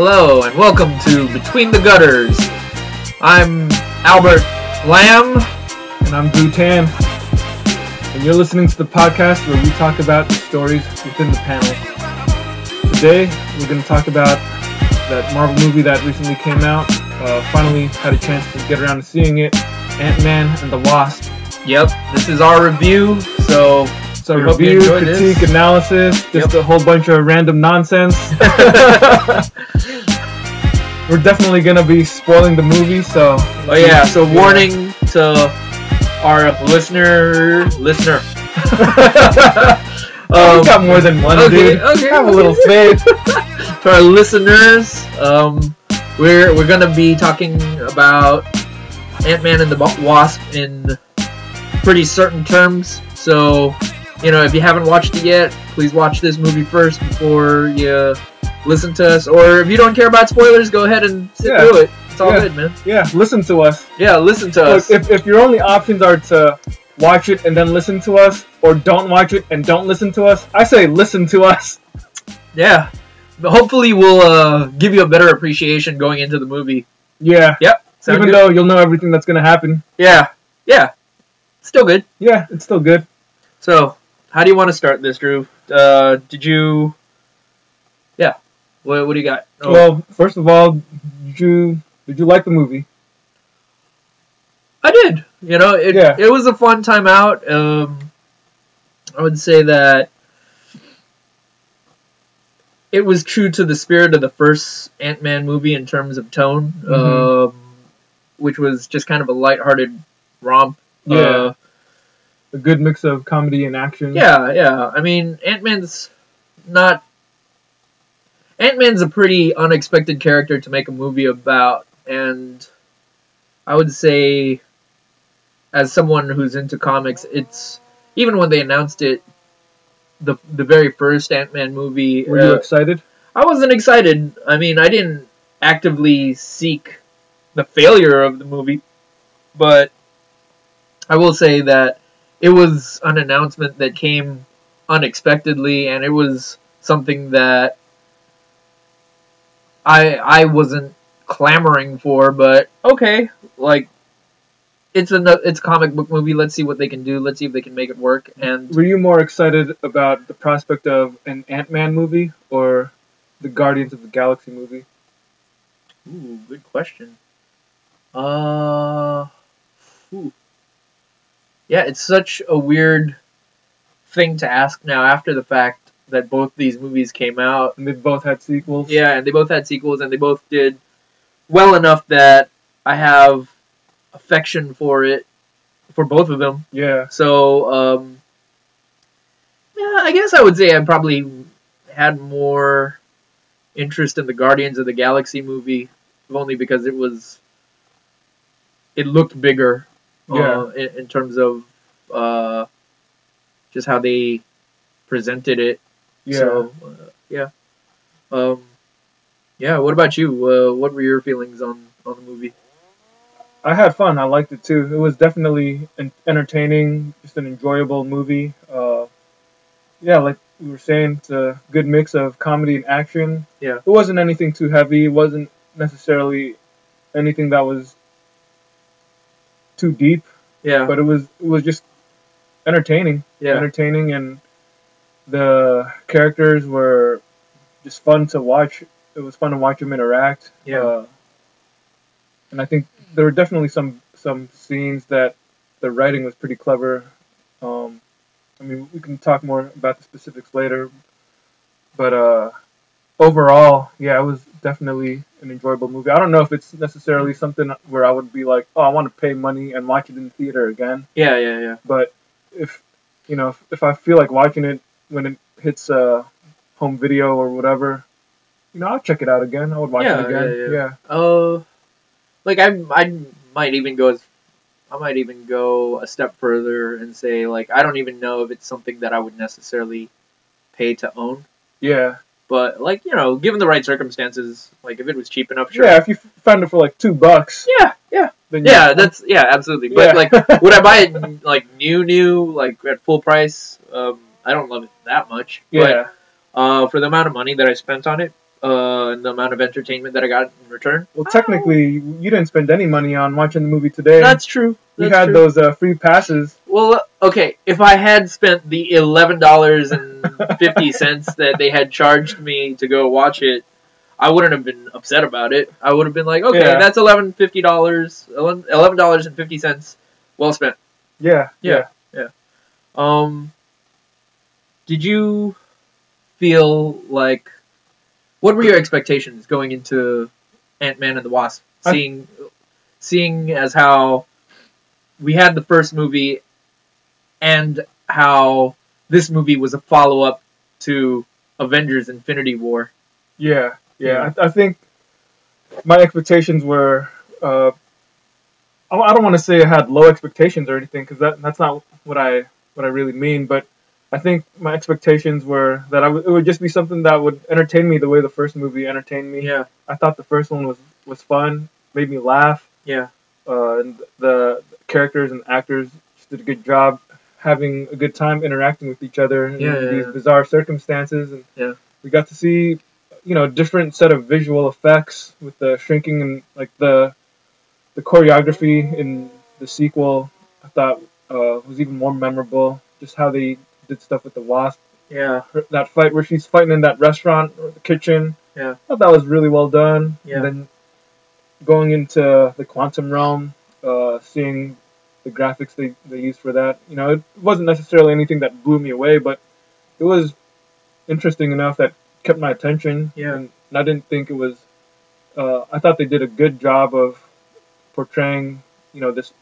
Hello and welcome to Between the Gutters. I'm Albert Lamb. And I'm Drew Tan. And you're listening to the podcast where we talk about the stories within the panel. Today, we're going to talk about that Marvel movie that recently came out. Uh, finally had a chance to get around to seeing it Ant Man and the Wasp. Yep, this is our review, so So, We review, enjoyed this. critique, analysis, just Yep. a whole bunch of random nonsense. We're definitely going to be spoiling the movie, so. oh yeah, so warning to our listener listener. Oh, um, we got more than one, okay, dude. okay, Have a little faith. to our listeners, um, we're we're gonna be talking about Ant Man and the Wasp in pretty certain terms. So, you know, if you haven't watched it yet, please watch this movie first before you listen to us. Or if you don't care about spoilers, go ahead and sit Yeah. through it. It's all Yeah. good, man. Yeah, listen to us. Yeah, listen to Look, us. if, if your only options are to watch it and then listen to us, or don't watch it and don't listen to us, I say listen to us. yeah. But hopefully, we'll uh, give you a better appreciation going into the movie. Yeah. Sound Even good? though you'll know everything that's gonna happen. yeah, yeah, still good. Yeah, it's still good. So, how do you want to start this, Drew? Uh, did you? Yeah. What, what do you got? Oh, Well, first of all, did you did you like the movie? I did. You know, it Yeah. it was a fun time out. Um, I would say that it was true to the spirit of the first Ant Man movie in terms of tone, Mhm. um, which was just kind of a lighthearted romp. Yeah. Uh, A good mix of comedy and action. Yeah, yeah. I mean, Ant Man's not. Ant Man's a pretty unexpected character to make a movie about, and I would say, as someone who's into comics, it's even when they announced it, the the very first Ant Man movie. Were you uh, excited? I wasn't excited. I mean, I didn't actively seek the failure of the movie, but I will say that it was an announcement that came unexpectedly, and it was something that I I wasn't clamoring for. But okay, like it's a it's a comic book movie. Let's see what they can do. Let's see if they can make it work. And Were you more excited about the prospect of an Ant Man movie or the Guardians of the Galaxy movie? Ooh, good question. Uh, ooh. Yeah, it's such a weird thing to ask now after the fact that both these movies came out. And they both had sequels. Yeah, and they both had sequels, and they both did well enough that I have affection for it, for both of them. Yeah. So, um, yeah, I guess I would say I probably had more interest in the Guardians of the Galaxy movie, only because it was, it looked bigger, Yeah. uh, in, in terms of uh, just how they presented it. Yeah. So, uh, yeah. Um, yeah. What about you? Uh, what were your feelings on on the movie? I had fun. I liked it too. It was definitely en- entertaining, just an enjoyable movie. Uh, yeah, like we were saying, it's a good mix of comedy and action. Yeah. It wasn't anything too heavy. It wasn't necessarily anything that was too deep, Yeah. but it was it was just entertaining. yeah. Entertaining, and the characters were just fun to watch. It was fun to watch them interact. Yeah. Uh, and I think there were definitely some some scenes that the writing was pretty clever. Um, I mean, we can talk more about the specifics later, but uh, overall, yeah, it was definitely an enjoyable movie. I don't know if it's necessarily something where I would be like, oh, I want to pay money and watch it in theater again. Yeah. Yeah. Yeah. But if you know, if, if I feel like watching it when it hits uh, home video or whatever, you know, I'll check it out again. I would watch Yeah, it again. yeah, yeah. yeah. Uh, like I, I might even go as, I might even go a step further and say like I don't even know if it's something that I would necessarily pay to own. Yeah, But like you know, given the right circumstances, like if it was cheap enough, sure. yeah. If you found it for like two bucks, yeah, yeah, yeah. That's yeah, absolutely. But Yeah. like, would I buy it like new, new, like at full price? Um, I don't love it that much. yeah, But uh, for the amount of money that I spent on it, uh, and the amount of entertainment that I got in return. Well, technically, you didn't spend any money on watching the movie today. That's true. you That's had true. those uh, free passes. Well, okay. If I had spent the eleven dollars and fifty cents that they had charged me to go watch it, I wouldn't have been upset about it. I would have been like, okay, Yeah. that's eleven fifty dollars, eleven dollars and fifty cents, well spent. Yeah, yeah, Yeah. Um, did you feel like what were your expectations going into Ant Man and the Wasp? I- Seeing, seeing as how we had the first movie, and how this movie was a follow up to Avengers: Infinity War. yeah, yeah. I, I think my expectations were. Uh, I don't want to say I had low expectations or anything because that that's not what I what I really mean. But I think my expectations were that I it would just be something that would entertain me the way the first movie entertained me. Yeah, I thought the first one was was fun, made me laugh. yeah, uh, and the characters and actors just did a good job having a good time interacting with each other in Yeah, yeah, these yeah. bizarre circumstances and Yeah. we got to see you know different set of visual effects with the shrinking and like the the choreography in the sequel I thought uh, was even more memorable just how they did stuff with the wasp yeah, her- that fight where she's fighting in that restaurant or the kitchen Yeah. I thought that was really well done Yeah. and then going into the quantum realm, uh, seeing the graphics they, they used for that. You know, it wasn't necessarily anything that blew me away, but it was interesting enough that kept my attention. Yeah. And I didn't think it was. Uh, I thought they did a good job of portraying, you know, this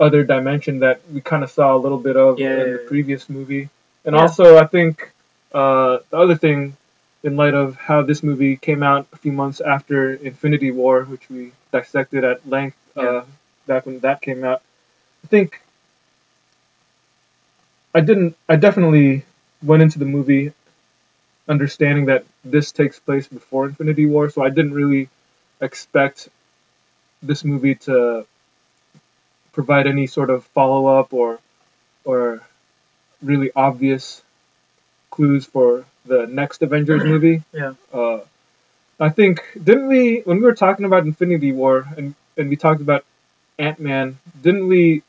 other dimension that we kind of saw a little bit of Yeah, in yeah, the yeah. previous movie. And also, I think uh, the other thing in light of how this movie came out a few months after Infinity War, which we dissected at length uh, back when that came out. I think I didn't. I definitely went into the movie understanding that this takes place before Infinity War, so I didn't really expect this movie to provide any sort of follow up or or really obvious clues for the next Avengers movie. Yeah. Uh, I think didn't we when we were talking about Infinity War and and we talked about Ant Man, didn't we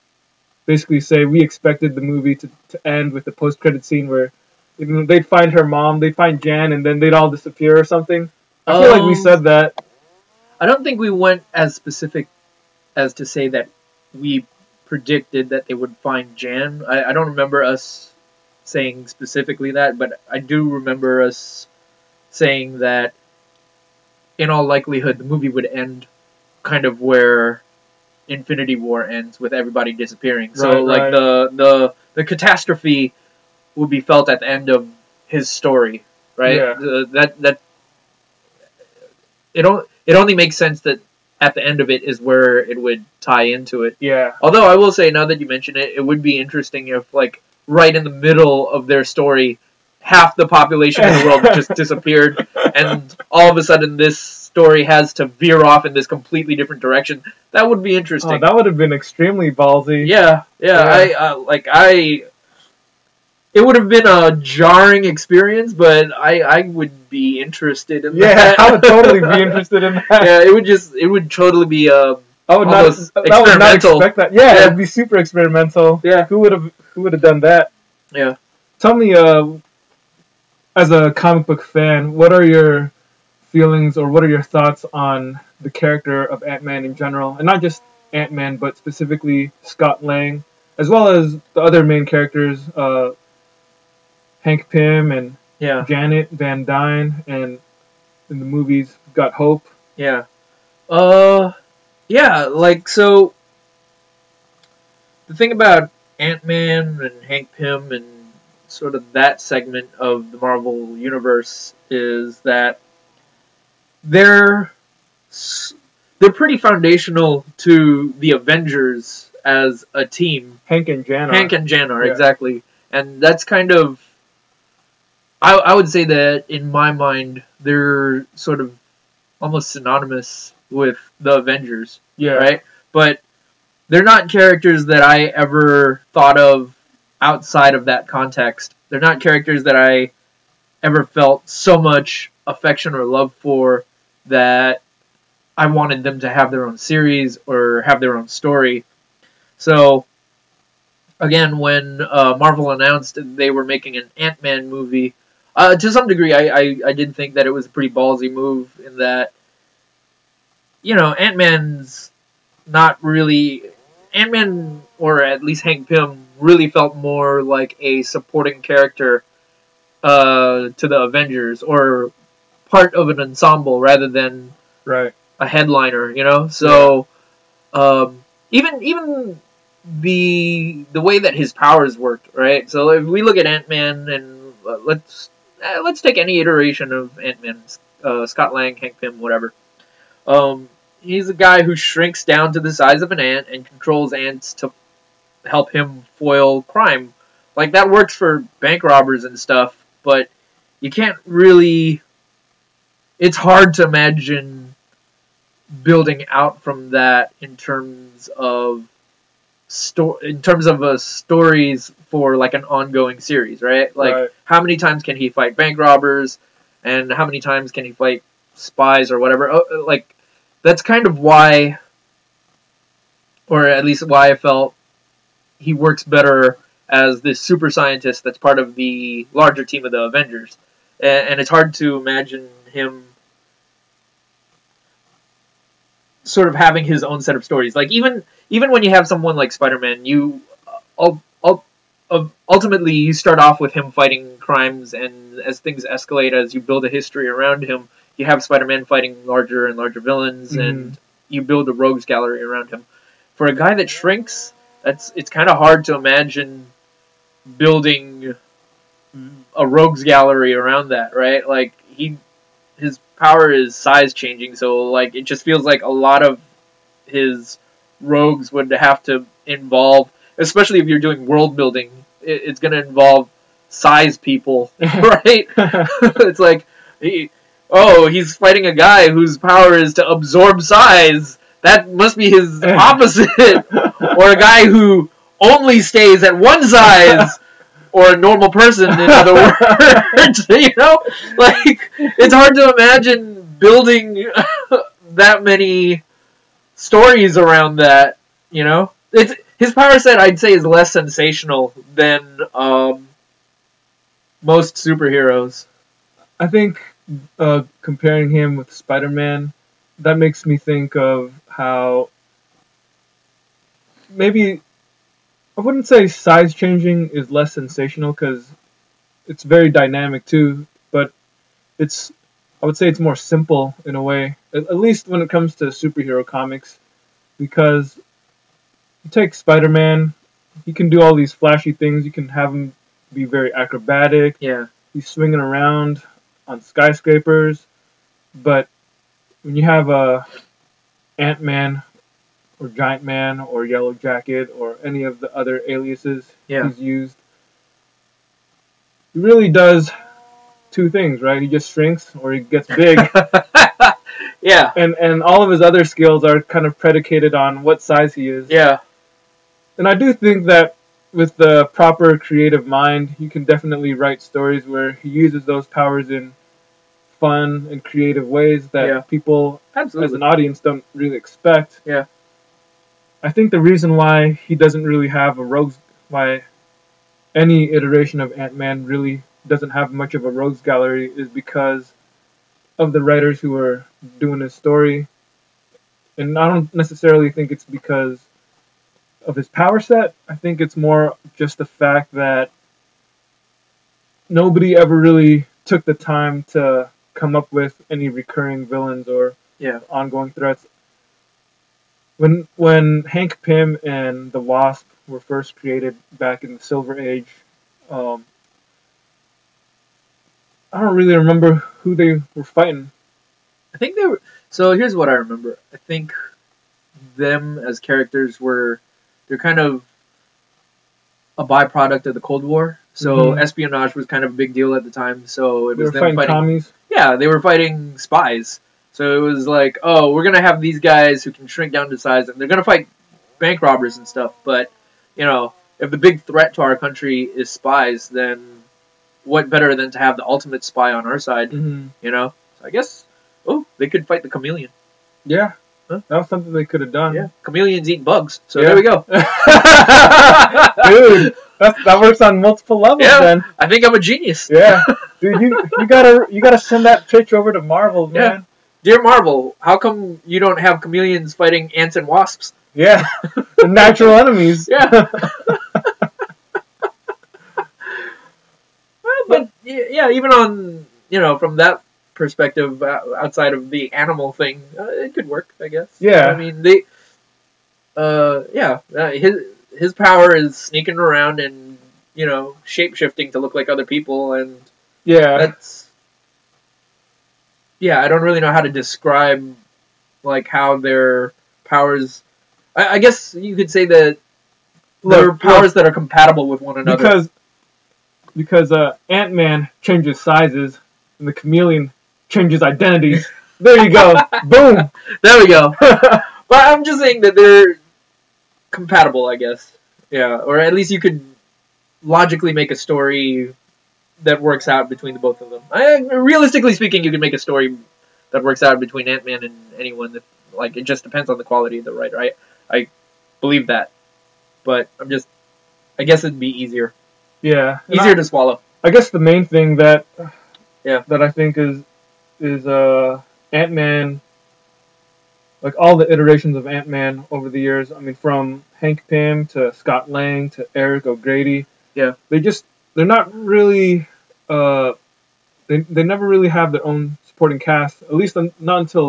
basically say we expected the movie to, to end with the post credit scene where you know, they'd find her mom, they'd find Jan, and then they'd all disappear or something? I feel like we Um, said that. I don't think we went as specific as to say that we predicted that they would find Jan. I, I don't remember us saying specifically that, but I do remember us saying that in all likelihood the movie would end kind of where Infinity War ends with everybody disappearing. so Right, like right. the the the catastrophe will be felt at the end of his story, right? Yeah. The- that that it on, it only makes sense that at the end of it is where it would tie into it. Yeah. Although I will say, now that you mention it, it would be interesting if, like, right in the middle of their story, half the population in the world just disappeared, and all of a sudden this story has to veer off in this completely different direction. That would be Oh, interesting. that would have been extremely ballsy. yeah, yeah, Yeah. I uh, like I. It would have been a jarring experience, but I I would be interested in Yeah, that. I would totally be interested in that. yeah, it would just it would totally be uh I would not, I would not expect that. Yeah, Yeah. it'd be super experimental. Yeah. Who would have Who would have done that? Yeah. Tell me, uh, as a comic book fan, what are your feelings or what are your thoughts on the character of Ant Man in general, and not just Ant Man, but specifically Scott Lang, as well as the other main characters, uh, Hank Pym and yeah Janet Van Dyne, and in the movies, got Hope. Yeah. Uh yeah, like so the thing about Ant Man and Hank Pym and sort of that segment of the Marvel universe is that they're they're pretty foundational to the Avengers as a team Hank and Janet. Hank and Jan are Yeah. exactly, and that's kind of. I I would say that in my mind they're sort of almost synonymous with the Avengers, yeah. right? But they're not characters that I ever thought of outside of that context. They're not characters that I ever felt so much affection or love for that I wanted them to have their own series or have their own story. So, again, when uh, Marvel announced they were making an Ant Man movie, uh, to some degree, I, I, I did think that it was a pretty ballsy move in that, you know, Ant Man's not really. Ant Man, or at least Hank Pym, really felt more like a supporting character uh, to the Avengers or part of an ensemble rather than Right. a headliner, you know. So um, even even the the way that his powers worked, right? So if we look at Ant Man and uh, let's uh, let's take any iteration of Ant Man, uh, Scott Lang, Hank Pym, whatever. Um, he's a guy who shrinks down to the size of an ant and controls ants to help him foil crime. Like that works for bank robbers and stuff, but you can't really. It's hard to imagine building out from that in terms of sto- in terms of uh, stories for like an ongoing series, right? Like Right. how many times can he fight bank robbers, and how many times can he fight spies or whatever? Oh, uh, Like that's kind of why, or at least why I felt he works better as this super scientist that's part of the larger team of the Avengers, and, and it's hard to imagine him sort of having his own set of stories. Like even even when you have someone like Spider-Man, you uh, ul- ul- ul- ultimately you start off with him fighting crimes, and as things escalate, as you build a history around him, you have Spider-Man fighting larger and larger villains, mm-hmm. and you build a rogues gallery around him. For a guy that shrinks, that's it's kind of hard to imagine building mm-hmm. a rogues gallery around that, right? Like he his power is size changing, so like it just feels like a lot of his rogues would have to involve, especially if you're doing world building, it, it's going to involve size people, right? it's like, he, oh, he's fighting a guy whose power is to absorb size. That must be his opposite, or a guy who only stays at one size. Or a normal person, in other words, you know, like it's hard to imagine building that many stories around that. You know, it's his power set. I'd say is less sensational than um, most superheroes. I think uh, comparing him with Spider-Man, that makes me think of how maybe I wouldn't say size changing is less sensational because it's very dynamic too, but it's I would say it's more simple in a way, at, least when it comes to superhero comics, because you take Spider-Man, he can do all these flashy things. You can have him be very acrobatic Yeah, he's swinging around on skyscrapers, but when you have uh, a Ant Man or Giant Man or Yellow Jacket or any of the other aliases Yeah. he's used, he really does two things, right? He just shrinks or he gets big, yeah, and and all of his other skills are kind of predicated on what size he is. yeah, And I do think that with the proper creative mind, you can definitely write stories where he uses those powers in fun and creative ways that Yeah. people as an audience don't really expect. Yeah. I think the reason why he doesn't really have a rogues why any iteration of Ant-Man really doesn't have much of a rogues gallery is because of the writers who are doing his story. And I don't necessarily think it's because of his power set. I think it's more just the fact that nobody ever really took the time to come up with any recurring villains or Yeah. ongoing threats. When when Hank Pym and the Wasp were first created back in the Silver Age, um, I don't really remember who they were fighting. I think they were. So here's what I remember. I think them as characters were they're kind of a byproduct of the Cold War. So Mhm. espionage was kind of a big deal at the time. So it They was were them fighting, fighting. commies. Yeah, they were fighting spies. So it was like, oh, we're gonna have these guys who can shrink down to size, and they're gonna fight bank robbers and stuff. But you know, if the big threat to our country is spies, then what better than to have the ultimate spy on our side? hmm You know. So I guess. Oh, they could fight the chameleon. Yeah, Huh? that was something they could have done. Yeah, chameleons eat bugs. So Yeah. there we go. Dude, that, that works on multiple levels Yeah. then. I think I'm a genius. Yeah, dude, you you gotta you gotta send that pitch over to Marvel, man. Yeah. Dear Marvel, how come you don't have chameleons fighting ants and wasps? Yeah, natural enemies. Yeah. Well, but yeah, even on you know from that perspective, uh, outside of the animal thing, uh, it could work, I guess. Yeah. I mean they, uh, yeah, uh, his his power is sneaking around and you know shape shifting to look like other people, and yeah, that's yeah. I don't really know how to describe like how their powers. I, I guess you could say that they're Look, powers that are compatible with one another. because because uh, Ant Man changes sizes and the chameleon changes identities. There you go. Boom. there we go. but I'm just saying that they're compatible, I guess. Yeah, or at least you could logically make a story that works out between the both of them. I, realistically speaking, you can make a story that works out between Ant Man and anyone. That like it just depends on the quality of the writer. I I believe that, but I'm just I guess it'd be easier Yeah. easier I, to swallow. I guess the main thing that Yeah. that I think is is uh Ant Man like all the iterations of Ant Man over the years. I mean from Hank Pym to Scott Lang to Eric O'Grady. Yeah. They just they're not really uh they they never really have their own supporting cast. At least un- not until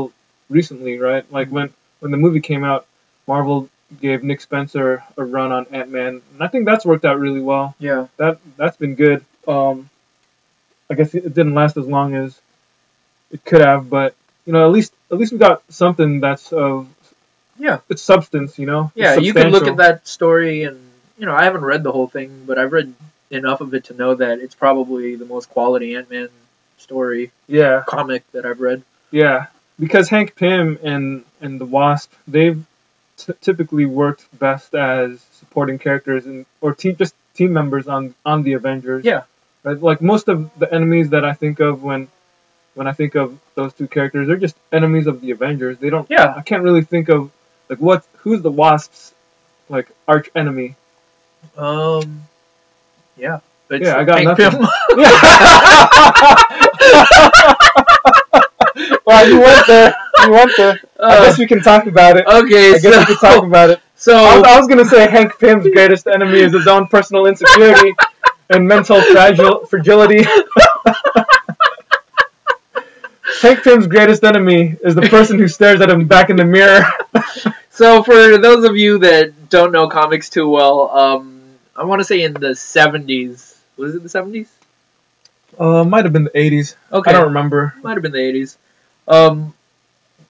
recently, right? Like when when the movie came out, Marvel gave Nick Spencer a run on Ant Man, and I think that's worked out really well Yeah. that that's been good. Um, I guess it didn't last as long as it could have, but you know, at least at least we got something that's of Yeah. it's substance. You know, Yeah, you can look at that story, and you know, I haven't read the whole thing, but I've read enough of it to know that it's probably the most quality Ant Man story Yeah, comic that I've read. yeah, because Hank Pym and and the Wasp they've t- typically worked best as supporting characters and or team just team members on on the Avengers. Yeah. Right? Like most of the enemies that I think of when when I think of those two characters, they're just enemies of the Avengers. They don't. Yeah. I can't really think of like what who's the Wasp's like arch enemy. Um, yeah, it's Yeah, I got Hank nothing. Pym. well, you went there. You went there. I Uh, guess we can talk about it. okay, I guess we can talk about it. so I was, I was gonna say Hank Pym's greatest enemy is his own personal insecurity and mental fragile fragility. Hank Pym's greatest enemy is the person who stares at him back in the mirror. so for those of you that don't know comics too well, um, I want to say in the seventies. Was it the seventies? Uh, might have been the '80s. Okay, I don't remember. might have been the 80s. Um,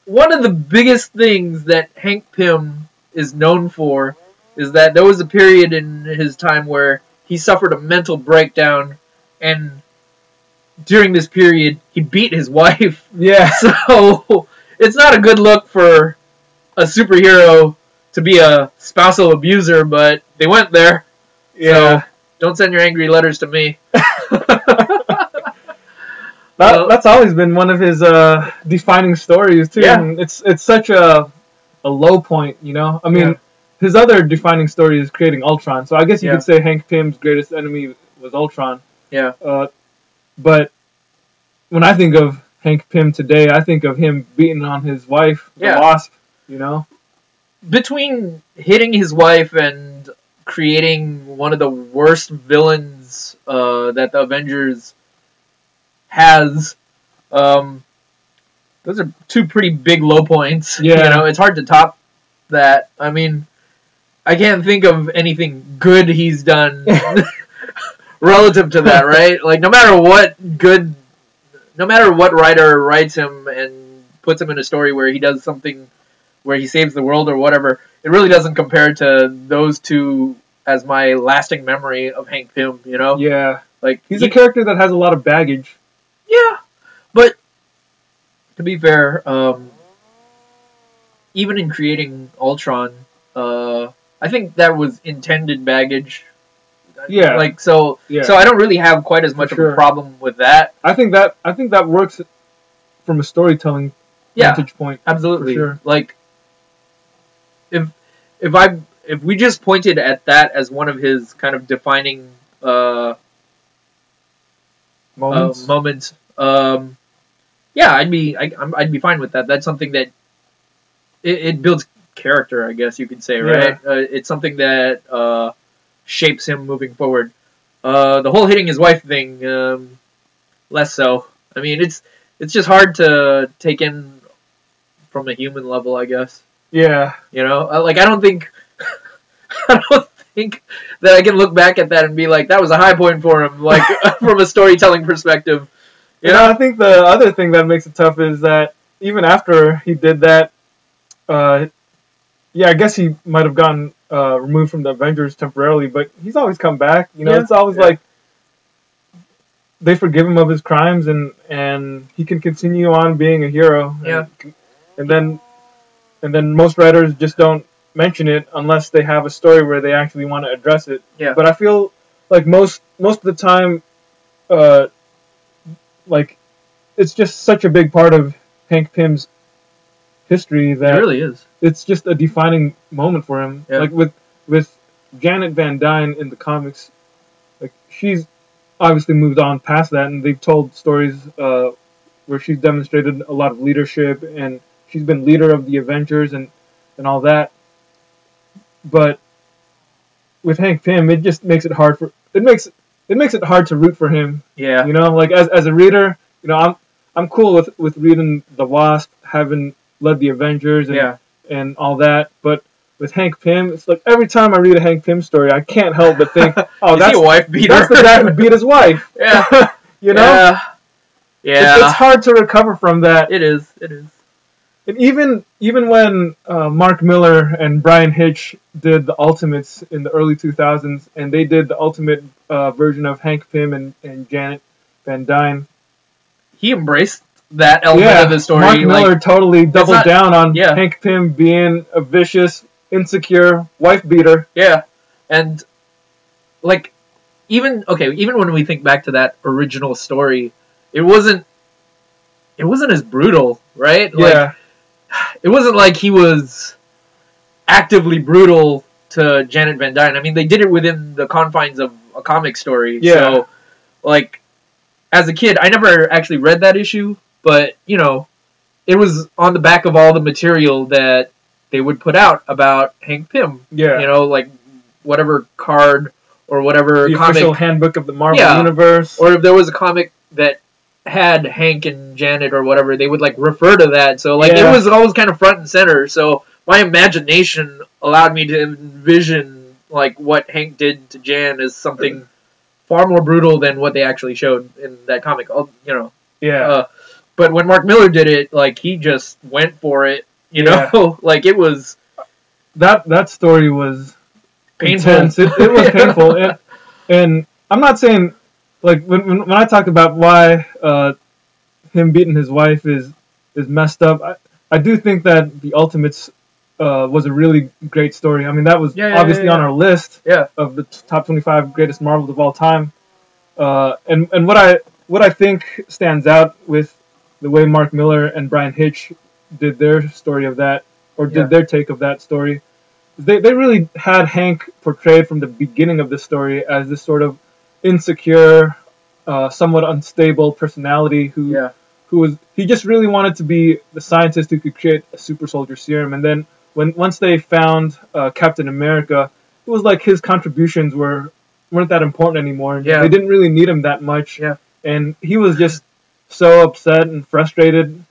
one of the biggest things that Hank Pym is known for is that there was a period in his time where he suffered a mental breakdown, and during this period, he beat his wife. Yeah, So it's not a good look for a superhero to be a spousal abuser, but they went there. Yeah. So don't send your angry letters to me. That, Well- that's always been one of his uh, defining stories too. Yeah. And it's it's such a a low point, you know. I mean, Yeah. his other defining story is creating Ultron. So I guess you Yeah. could say Hank Pym's greatest enemy was Ultron. Yeah. Uh, but when I think of Hank Pym today, I think of him beating on his wife, the Yeah. Wasp. You know. between hitting his wife and creating one of the worst villains uh, that the Avengers has, um, those are two pretty big low points. Yeah. You know, it's hard to top that. I mean, I can't think of anything good he's done relative to that, right? Like, no matter what good, no matter what writer writes him and puts him in a story where he does something where he saves the world or whatever, it really doesn't compare to those two as my lasting memory of Hank Pym, you know? Yeah. Like He's he- a character that has a lot of baggage. yeah, but to be fair, um, even in creating Ultron, uh, I think that was intended baggage. Yeah. Like so. Yeah. So I don't really have quite as much of a problem with that. I think that I think that works from a storytelling Yeah. vantage point. Absolutely. Sure. Like if if I if we just pointed at that as one of his kind of defining uh, Moments. uh moments, um, yeah, I'd be I, I'm, I'd be fine with that. That's something that it, it builds character, I guess you could say, right? Uh, it's something that uh, shapes him moving forward. Uh, the whole hitting his wife thing, um, less so. I mean, it's it's just hard to take in from a human level, I guess. Yeah. You know, Uh, like I don't think, I don't think that I can look back at that and be like, that was a high point for him, like from a storytelling perspective. You know, I think the other thing that makes it tough is that even after he did that, uh, yeah, I guess he might have gotten uh, removed from the Avengers temporarily, but he's always come back. You know, Yeah. it's always Yeah. like they forgive him of his crimes, and and he can continue on being a hero. Yeah. and, and then and then most writers just don't mention it unless they have a story where they actually want to address it. Yeah. But I feel like most most of the time, uh, like it's just such a big part of Hank Pym's history that It really is. it's just a defining moment for him. Yeah. Like with with Janet Van Dyne in the comics, like she's obviously moved on past that, and they've told stories uh, where she's demonstrated a lot of leadership, and she's been leader of the Avengers and and all that. But with Hank Pym, it just makes it hard for it makes it makes it hard to root for him Yeah. you know, like as, as a reader, you know, I'm I'm cool with, with reading the Wasp, having led the Avengers and Yeah. and all that. But with Hank Pym, it's like every time I read a Hank Pym story, I can't help but think, oh, that's wife beater? that's the guy who beat his wife. yeah. you know, Yeah. It's, Yeah. it's hard to recover from that. It is. It is. And even even when uh, Mark Millar and Bryan Hitch did the Ultimates in the early 2000s, and they did the Ultimate uh, version of Hank Pym and, and Janet Van Dyne. He embraced that element of the story. Mark like, Millar totally doubled not- down on yeah. Hank Pym being a vicious, insecure wife beater. Yeah, and like even okay, even when we think back to that original story, it wasn't it wasn't as brutal, right? Like, yeah, it wasn't like he was actively brutal to Janet Van Dyne. I mean, they did it within the confines of a comic story. Yeah. So, like, as a kid, I never actually read that issue, but you know, it was on the back of all the material that they would put out about Hank Pym. yeah. You know, like whatever card or whatever the comic, official handbook of the Marvel Yeah. Universe. or if there was a comic that had Hank and Janet or whatever, they would like refer to that. So like Yeah. it was always kind of front and center. So my imagination allowed me to envision like what Hank did to Jan as something far more brutal than what they actually showed in that comic. You know, yeah, uh, but when Mark Millar did it, like he just went for it. You know, like it was that that story was painful. intense. It, it was painful, and, and I'm not saying like when when, when I talk about why uh, him beating his wife is is messed up. I, I do think that the Ultimates uh, was a really great story. I mean, that was Yeah, yeah, obviously yeah, on our list of the top 25 greatest Marvels of all time. Uh, and and what I what I think stands out with the way Mark Millar and Bryan Hitch did their story of that, or did their take of that story, they they really had Hank portrayed from the beginning of the story as this sort of insecure, uh, somewhat unstable personality who Yeah. who was he just really wanted to be the scientist who could create a super soldier serum and then when once they found uh, Captain America it was like his contributions were weren't that important anymore Yeah. they didn't really need him that much Yeah. and he was just so upset and frustrated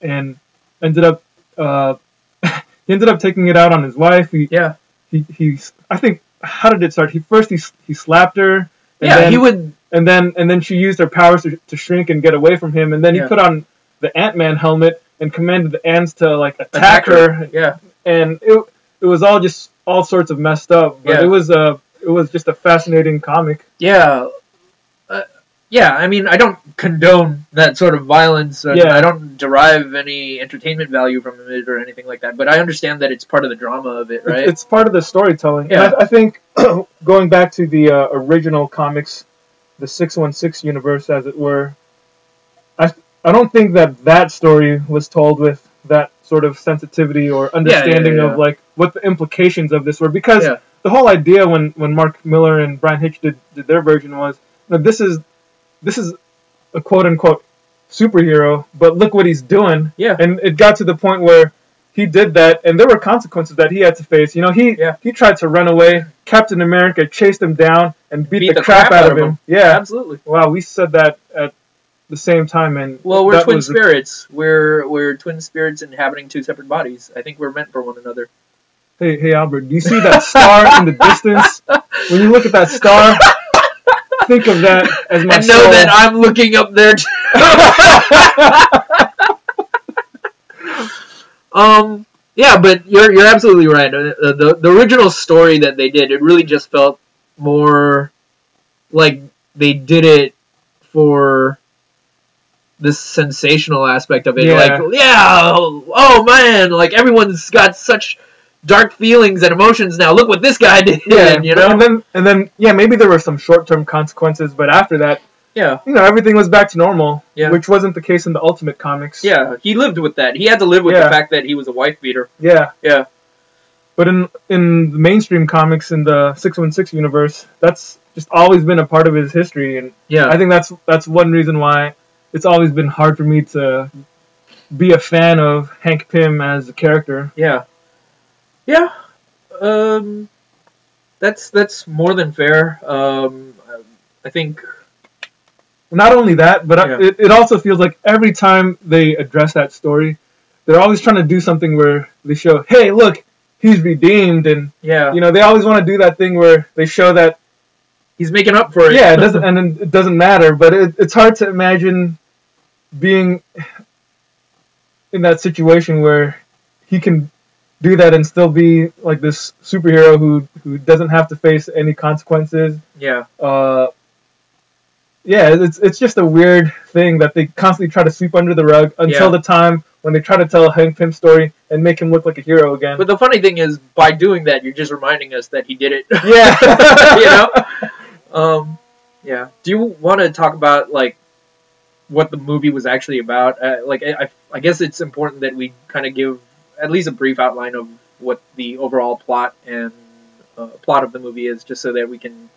and ended up uh, he ended up taking it out on his wife he Yeah. he, he I think how did it start he first he, he slapped her and yeah, then, he would. and then and then she used her powers to, to shrink and get away from him and then Yeah. he put on the ant-man helmet and commanded the ants to like attack, her Yeah. and it, it was all just all sorts of messed up but Yeah. it was a it was just a fascinating comic Yeah. Yeah, I mean, I don't condone that sort of violence. Yeah. I don't derive any entertainment value from it or anything like that. But I understand that it's part of the drama of it, right? It's, part of the storytelling. Yeah. I, I think going back to the uh, original comics, the 616 universe, as it were, I, I don't think that that story was told with that sort of sensitivity or understanding yeah. of like what the implications of this were because Yeah. the whole idea when, when Mark Millar and Bryan Hitch did, did their version was that this is this is a quote unquote superhero, but look what he's doing. Yeah. And it got to the point where he did that, and there were consequences that he had to face. You know, he Yeah. he tried to run away. Captain America chased him down and beat, Beat the, crap, out of him. Yeah. Absolutely. Wow, we said that at the same time, and Well, we're twin was- spirits. We're we're twin spirits inhabiting two separate bodies. I think we're meant for one another. Hey, hey, Albert, do you see that star in the distance? When you look at that star, think of that as my and know soul. that I'm looking up there too. um, yeah, but you're you're absolutely right. Uh, The the original story that they did, it really just felt more like they did it for this sensational aspect of it. Yeah. Like, yeah, oh, oh man, like everyone's got such dark feelings and emotions now. Look what this guy did. yeah, you know. and then and then yeah, maybe there were some short-term consequences, but after that, Yeah. you know, everything was back to normal. Yeah. which wasn't the case in the Ultimate Comics. Yeah, he lived with that. He had to live with Yeah. the fact that he was a wife beater. yeah, Yeah. But in in the mainstream comics in the 616 universe, that's just always been a part of his history, and Yeah. I think that's that's one reason why it's always been hard for me to be a fan of Hank Pym as a character. yeah. Yeah. Um that's that's more than fair. Um I think Not only that, but Yeah. it, it also feels like every time they address that story, they're always trying to do something where they show, hey, look, he's redeemed, and yeah, you know they always want to do that thing where they show that he's making up for it. yeah, it doesn't and it doesn't matter. But it, it's hard to imagine being in that situation where he can do that and still be like this superhero who who doesn't have to face any consequences. yeah. Uh, yeah, it's it's just a weird thing that they constantly try to sweep under the rug until Yeah. the time when they try to tell a Hank Pym story and make him look like a hero again. But the funny thing is by doing that you're just reminding us that he did it. yeah, you know? Um yeah. Do you want to talk about like what the movie was actually about? Uh, like I I guess it's important that we kind of give at least a brief outline of what the overall plot and uh, plot of the movie is, just so that we can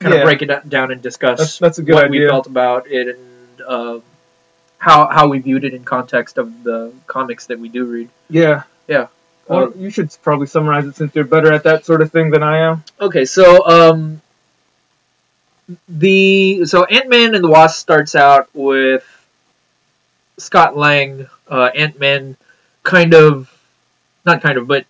kind Yeah. of break it down and discuss That's- that's a good what we felt about it and uh, how how we viewed it in context of the comics that we do read. yeah, Yeah. Well, Um, you should probably summarize it since you're better at that sort of thing than I am. Okay, so um, the so Ant Man and the Wasp starts out with Scott Lang, uh, Ant Man, kind of, not kind of, but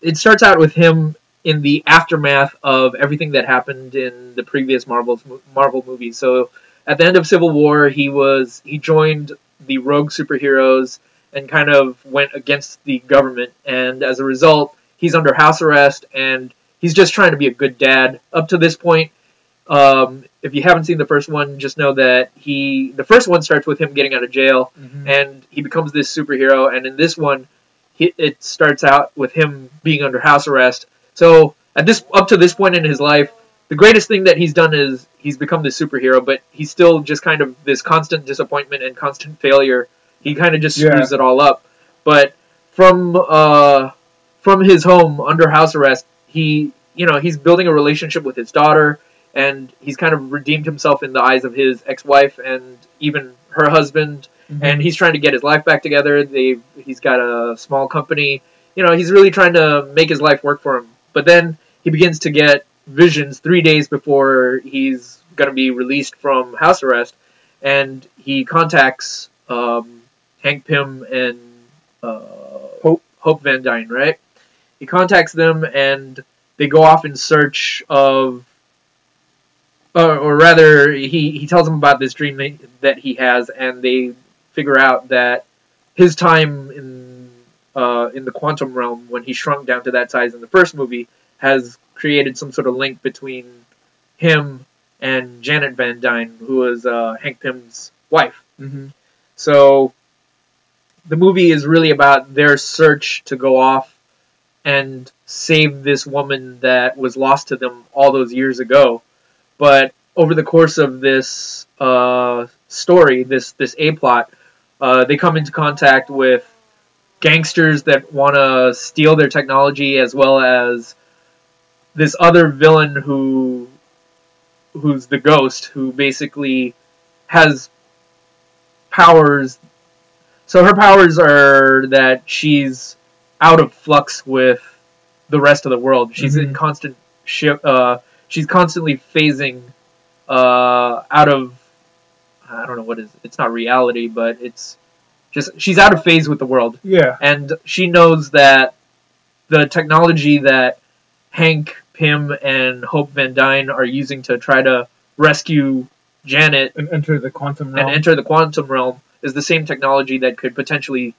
it starts out with him in the aftermath of everything that happened in the previous Marvel's Marvel movies. So at the end of Civil War, he was he joined the rogue superheroes and kind of went against the government, and as a result, he's under house arrest and he's just trying to be a good dad. Up to this point, um, if you haven't seen the first one, just know that he the first one starts with him getting out of jail and he becomes this superhero. And in this one, he, it starts out with him being under house arrest. So at this up to this point in his life, the greatest thing that he's done is he's become this superhero, but he's still just kind of this constant disappointment and constant failure. He kind of just Yeah. screws it all up. But from uh, from his home under house arrest, he you know he's building a relationship with his daughter, and he's kind of redeemed himself in the eyes of his ex-wife and even her husband and he's trying to get his life back together. They he's got a small company. You know, he's really trying to make his life work for him. But then he begins to get visions three days before he's going to be released from house arrest, and he contacts um, Hank Pym and uh, Hope. Hope Van Dyne. Right? He contacts them, and they go off in search of or, or rather, he, he tells them about this dream that he has, and they figure out that his time in uh, in the quantum realm, when he shrunk down to that size in the first movie, has created some sort of link between him and Janet Van Dyne, who was uh, Hank Pym's wife. hmm So the movie is really about their search to go off and save this woman that was lost to them all those years ago. But over the course of this uh, story, this this A plot, uh, they come into contact with gangsters that want to steal their technology, as well as this other villain who who's the ghost, who basically has powers. So her powers are that she's out of flux with the rest of the world. She's in Mhm. constant shi Uh, she's constantly phasing uh, out of. I don't know what is. It's not reality, but it's just she's out of phase with the world, Yeah. and she knows that the technology that Hank Pym and Hope Van Dyne are using to try to rescue Janet And enter the quantum realm. and enter the quantum realm is the same technology that could potentially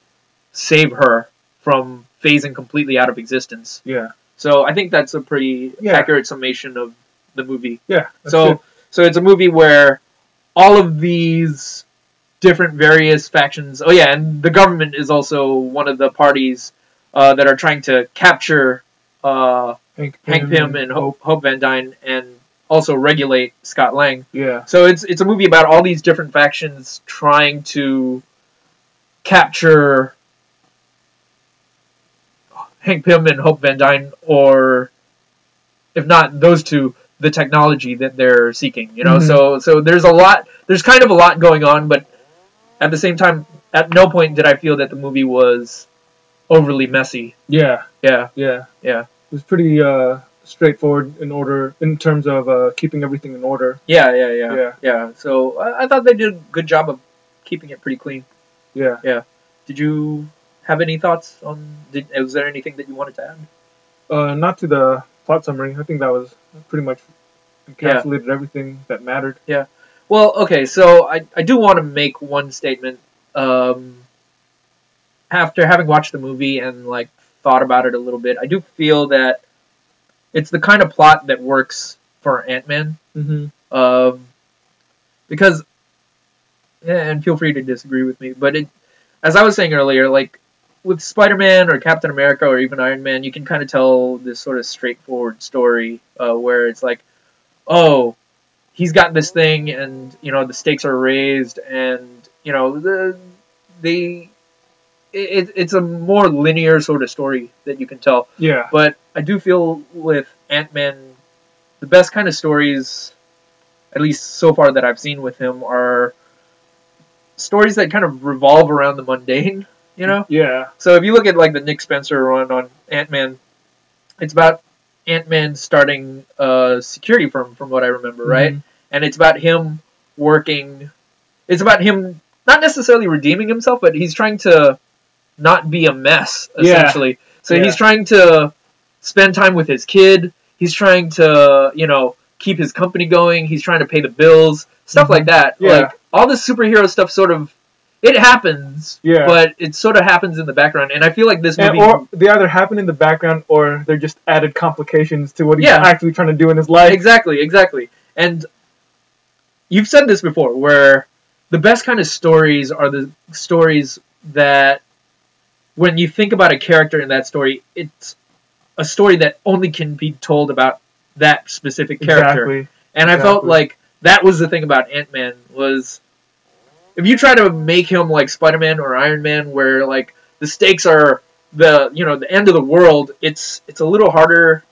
save her from phasing completely out of existence. yeah. So I think that's a pretty Yeah. accurate summation of the movie. Yeah. so it. so it's a movie where all of these different various factions. Oh yeah, and the government is also one of the parties uh, that are trying to capture uh, Hank Hank Pym and Hope, Hope Van Dyne and also regulate Scott Lang. Yeah. So it's it's a movie about all these different factions trying to capture Hank Pym and Hope Van Dyne, or if not those two, the technology that they're seeking. You know, Mhm. so so there's a lot. There's kind of a lot going on, but at the same time, at no point did I feel that the movie was overly messy. Yeah. Yeah, Yeah. Yeah. It was pretty uh, straightforward in order in terms of uh, keeping everything in order. yeah, yeah, yeah, Yeah. yeah. So I, I thought they did a good job of keeping it pretty clean. Yeah yeah. Did you have any thoughts on? Did was there anything that you wanted to add? Uh, not to the plot summary. I think that was pretty much encapsulated everything that mattered. Yeah. Well, okay, so I, I do want to make one statement. Um, after having watched the movie and like thought about it a little bit, I do feel that it's the kind of plot that works for Ant Man. Mm-hmm. Um, because, yeah, and feel free to disagree with me, but it, as I was saying earlier, like with Spider Man or Captain America or even Iron Man, you can kind of tell this sort of straightforward story uh, where it's like, oh, he's got this thing, and you know the stakes are raised, and you know the they. It, it's a more linear sort of story that you can tell. Yeah. But I do feel with Ant Man, the best kind of stories, at least so far that I've seen with him, are stories that kind of revolve around the mundane. You know, Yeah. so if you look at like the Nick Spencer run on Ant Man, it's about Ant Man starting a security firm, from what I remember, right? Mhm. And it's about him working. It's about him not necessarily redeeming himself, but he's trying to not be a mess essentially. Yeah. So Yeah. he's trying to spend time with his kid. He's trying to, you know, keep his company going. He's trying to pay the bills, stuff Mhm. like that. Yeah. Like all this superhero stuff, sort of, it happens, Yeah. but it sort of happens in the background. And I feel like this And, movie, or they either happen in the background or they're just added complications to what he's Yeah. actually trying to do in his life. exactly, exactly. And you've said this before, where the best kind of stories are the stories that, when you think about a character in that story, it's a story that only can be told about that specific character. Exactly. And I felt like that was the thing about Ant Man was if you try to make him like Spider Man or Iron Man, where like the stakes are the you know the end of the world, it's it's a little harder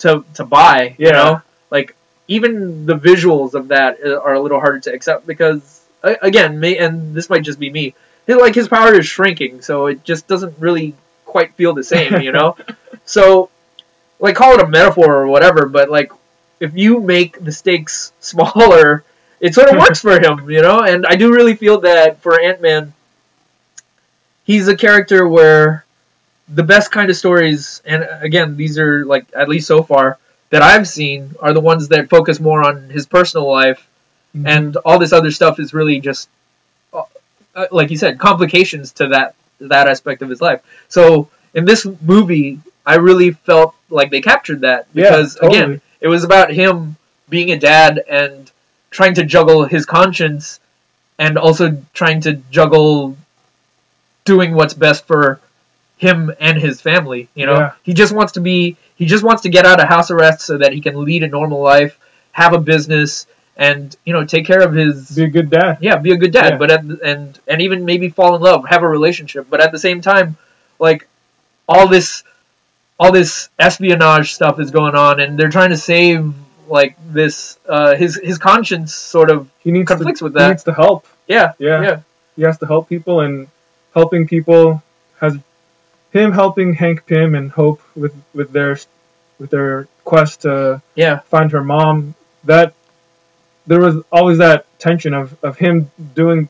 to to buy. You Yeah. know, like even the visuals of that uh, are a little harder to accept because again, may and this might just be me. his- Like his power is shrinking, so it just doesn't really quite feel the same. You know, so like call it a metaphor or whatever, but like if you make the stakes smaller, it sort of works for him, you know. And I do really feel that for Ant Man, he's a character where the best kind of stories, and again, these are like at least so far that I've seen, are the ones that focus more on his personal life, Mhm. and all this other stuff is really just, uh, uh, like you said, complications to that that aspect of his life. So in this movie, I really felt like they captured that Yeah, because totally. again, it was about him being a dad and trying to juggle his conscience and also trying to juggle doing what's best for him and his family. You know, Yeah. he just wants to be he just wants to get out of house arrest so that he can lead a normal life, have a business, and you know take care of his Be a good dad. yeah, be a good dad, Yeah. but at, the- and and even maybe fall in love, have a relationship, but at the same time, like all this all this espionage stuff is going on, and they're trying to save like this uh, his his conscience sort of He needs conflicts to, with He needs to help. Yeah, Yeah. yeah, He has to help people, and helping people has him helping Hank Pym and Hope with with their with their quest to yeah, find her mom. That there was always that tension of of him doing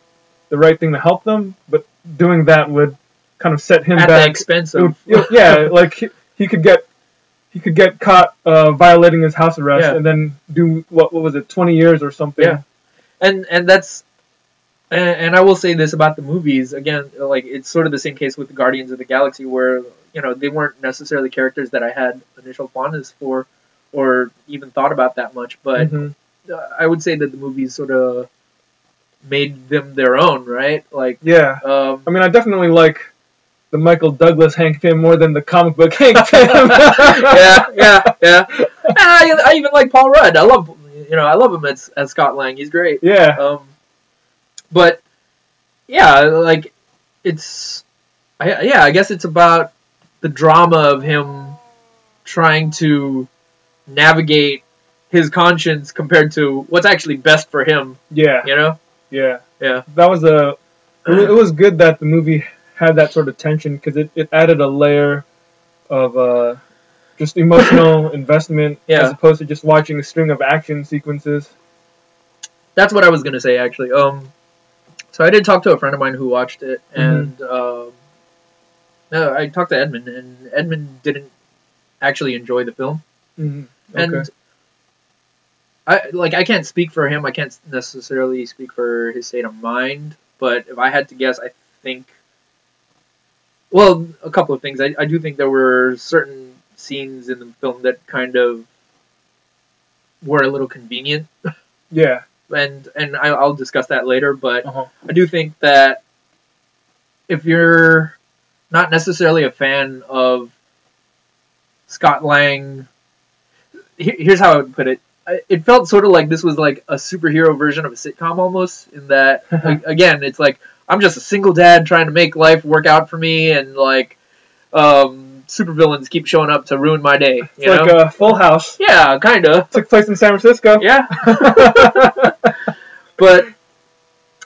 the right thing to help them, but doing that would kind of set him at the expense of would- yeah, like he, he could get he could get caught uh, violating his house arrest Yeah. and then do what what was it, twenty years or something. Yeah. and and that's and, and I will say this about the movies again, like it's sort of the same case with the Guardians of the Galaxy, where you know they weren't necessarily characters that I had initial fondness for, or even thought about that much, but. Mhm. uh, I would say that the movies sort of made them their own, right? Like, yeah. um, I mean, I definitely like the Michael Douglas Hank Pym more than the comic book Hank Pym. yeah, yeah, yeah. And I, I even like Paul Rudd. I love, you know, I love him as, as Scott Lang. He's great. yeah. Um, but yeah, like it's, I, yeah, I guess it's about the drama of him trying to navigate his conscience compared to what's actually best for him. Yeah. You know? Yeah. Yeah. That was a. It was good that the movie had that sort of tension because it, it added a layer of uh, just emotional investment Yeah. as opposed to just watching a string of action sequences. that's what I was gonna say actually. Um, so I did talk to a friend of mine who watched it, and um, no, I talked to Edmund, and Edmund didn't actually enjoy the film, Mm-hmm. and I like I can't speak for him. I can't necessarily speak for his state of mind, but if I had to guess, I think. Well, a couple of things. I, I do think there were certain scenes in the film that kind of were a little convenient, Yeah. and and I, I'll discuss that later. But Uh-huh. I do think that if you're not necessarily a fan of Scott Lang, he- here's how I would put it. It felt sort of like this was like a superhero version of a sitcom almost, in that, again, it's like, I'm just a single dad trying to make life work out for me, and like, um, supervillains keep showing up to ruin my day. It's like know? a Full House. yeah, kind of. Took place in San Francisco. Yeah. but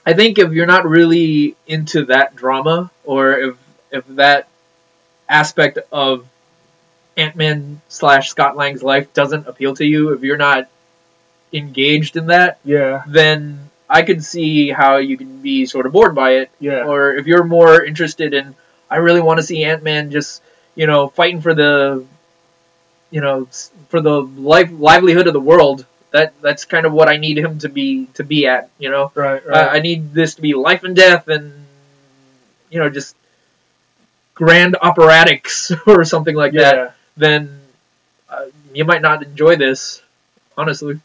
I think if you're not really into that drama, or if if that aspect of Ant Man slash Scott Lang's life doesn't appeal to you, if you're not engaged in that, Yeah. then I could see how you can be sort of bored by it. Yeah. Or if you're more interested in, I really want to see Ant Man just, you know, fighting for the, you know, for the life livelihood of the world. That that's kind of what I need him to be to be at. You know, Right. I, Right. I need this to be life and death, and you know, just grand operatics or something like that. Then uh, you might not enjoy this, honestly.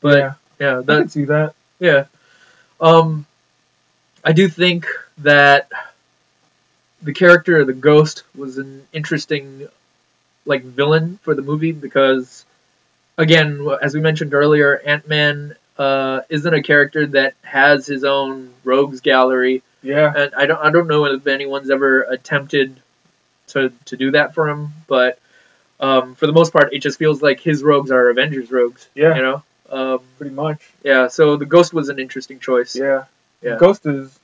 But yeah. yeah, I that can see that. yeah. Um, I do think that the character of the ghost was an interesting, like, villain for the movie because, again, as we mentioned earlier, Ant Man uh, isn't a character that has his own rogues gallery, Yeah. and I don't I don't know if anyone's ever attempted to to do that for him, but. Um, for the most part, it just feels like his rogues are Avengers rogues. Yeah. You know, um, Pretty much. yeah, so the Ghost was an interesting choice. Yeah. Yeah. Ghost is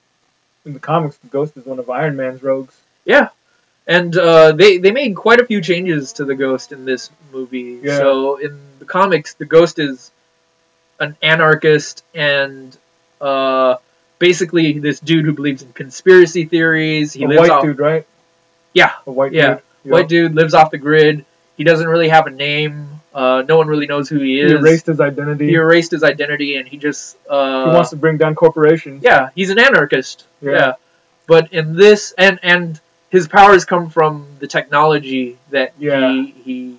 in the comics. The Ghost is one of Iron Man's rogues. Yeah. And uh, they they made quite a few changes to the Ghost in this movie. Yeah. So in the comics, the Ghost is an anarchist and uh, basically this dude who believes in conspiracy theories. He a lives white off dude, right? Yeah. A white Yeah. dude. Yeah. white dude lives off the grid. He doesn't really have a name. Uh, no one really knows who he He is. erased his identity. He erased his identity, and he just uh, he wants to bring down corporations. Yeah, he's an anarchist. Yeah. Yeah. But in this and and his powers come from the technology that Yeah. he he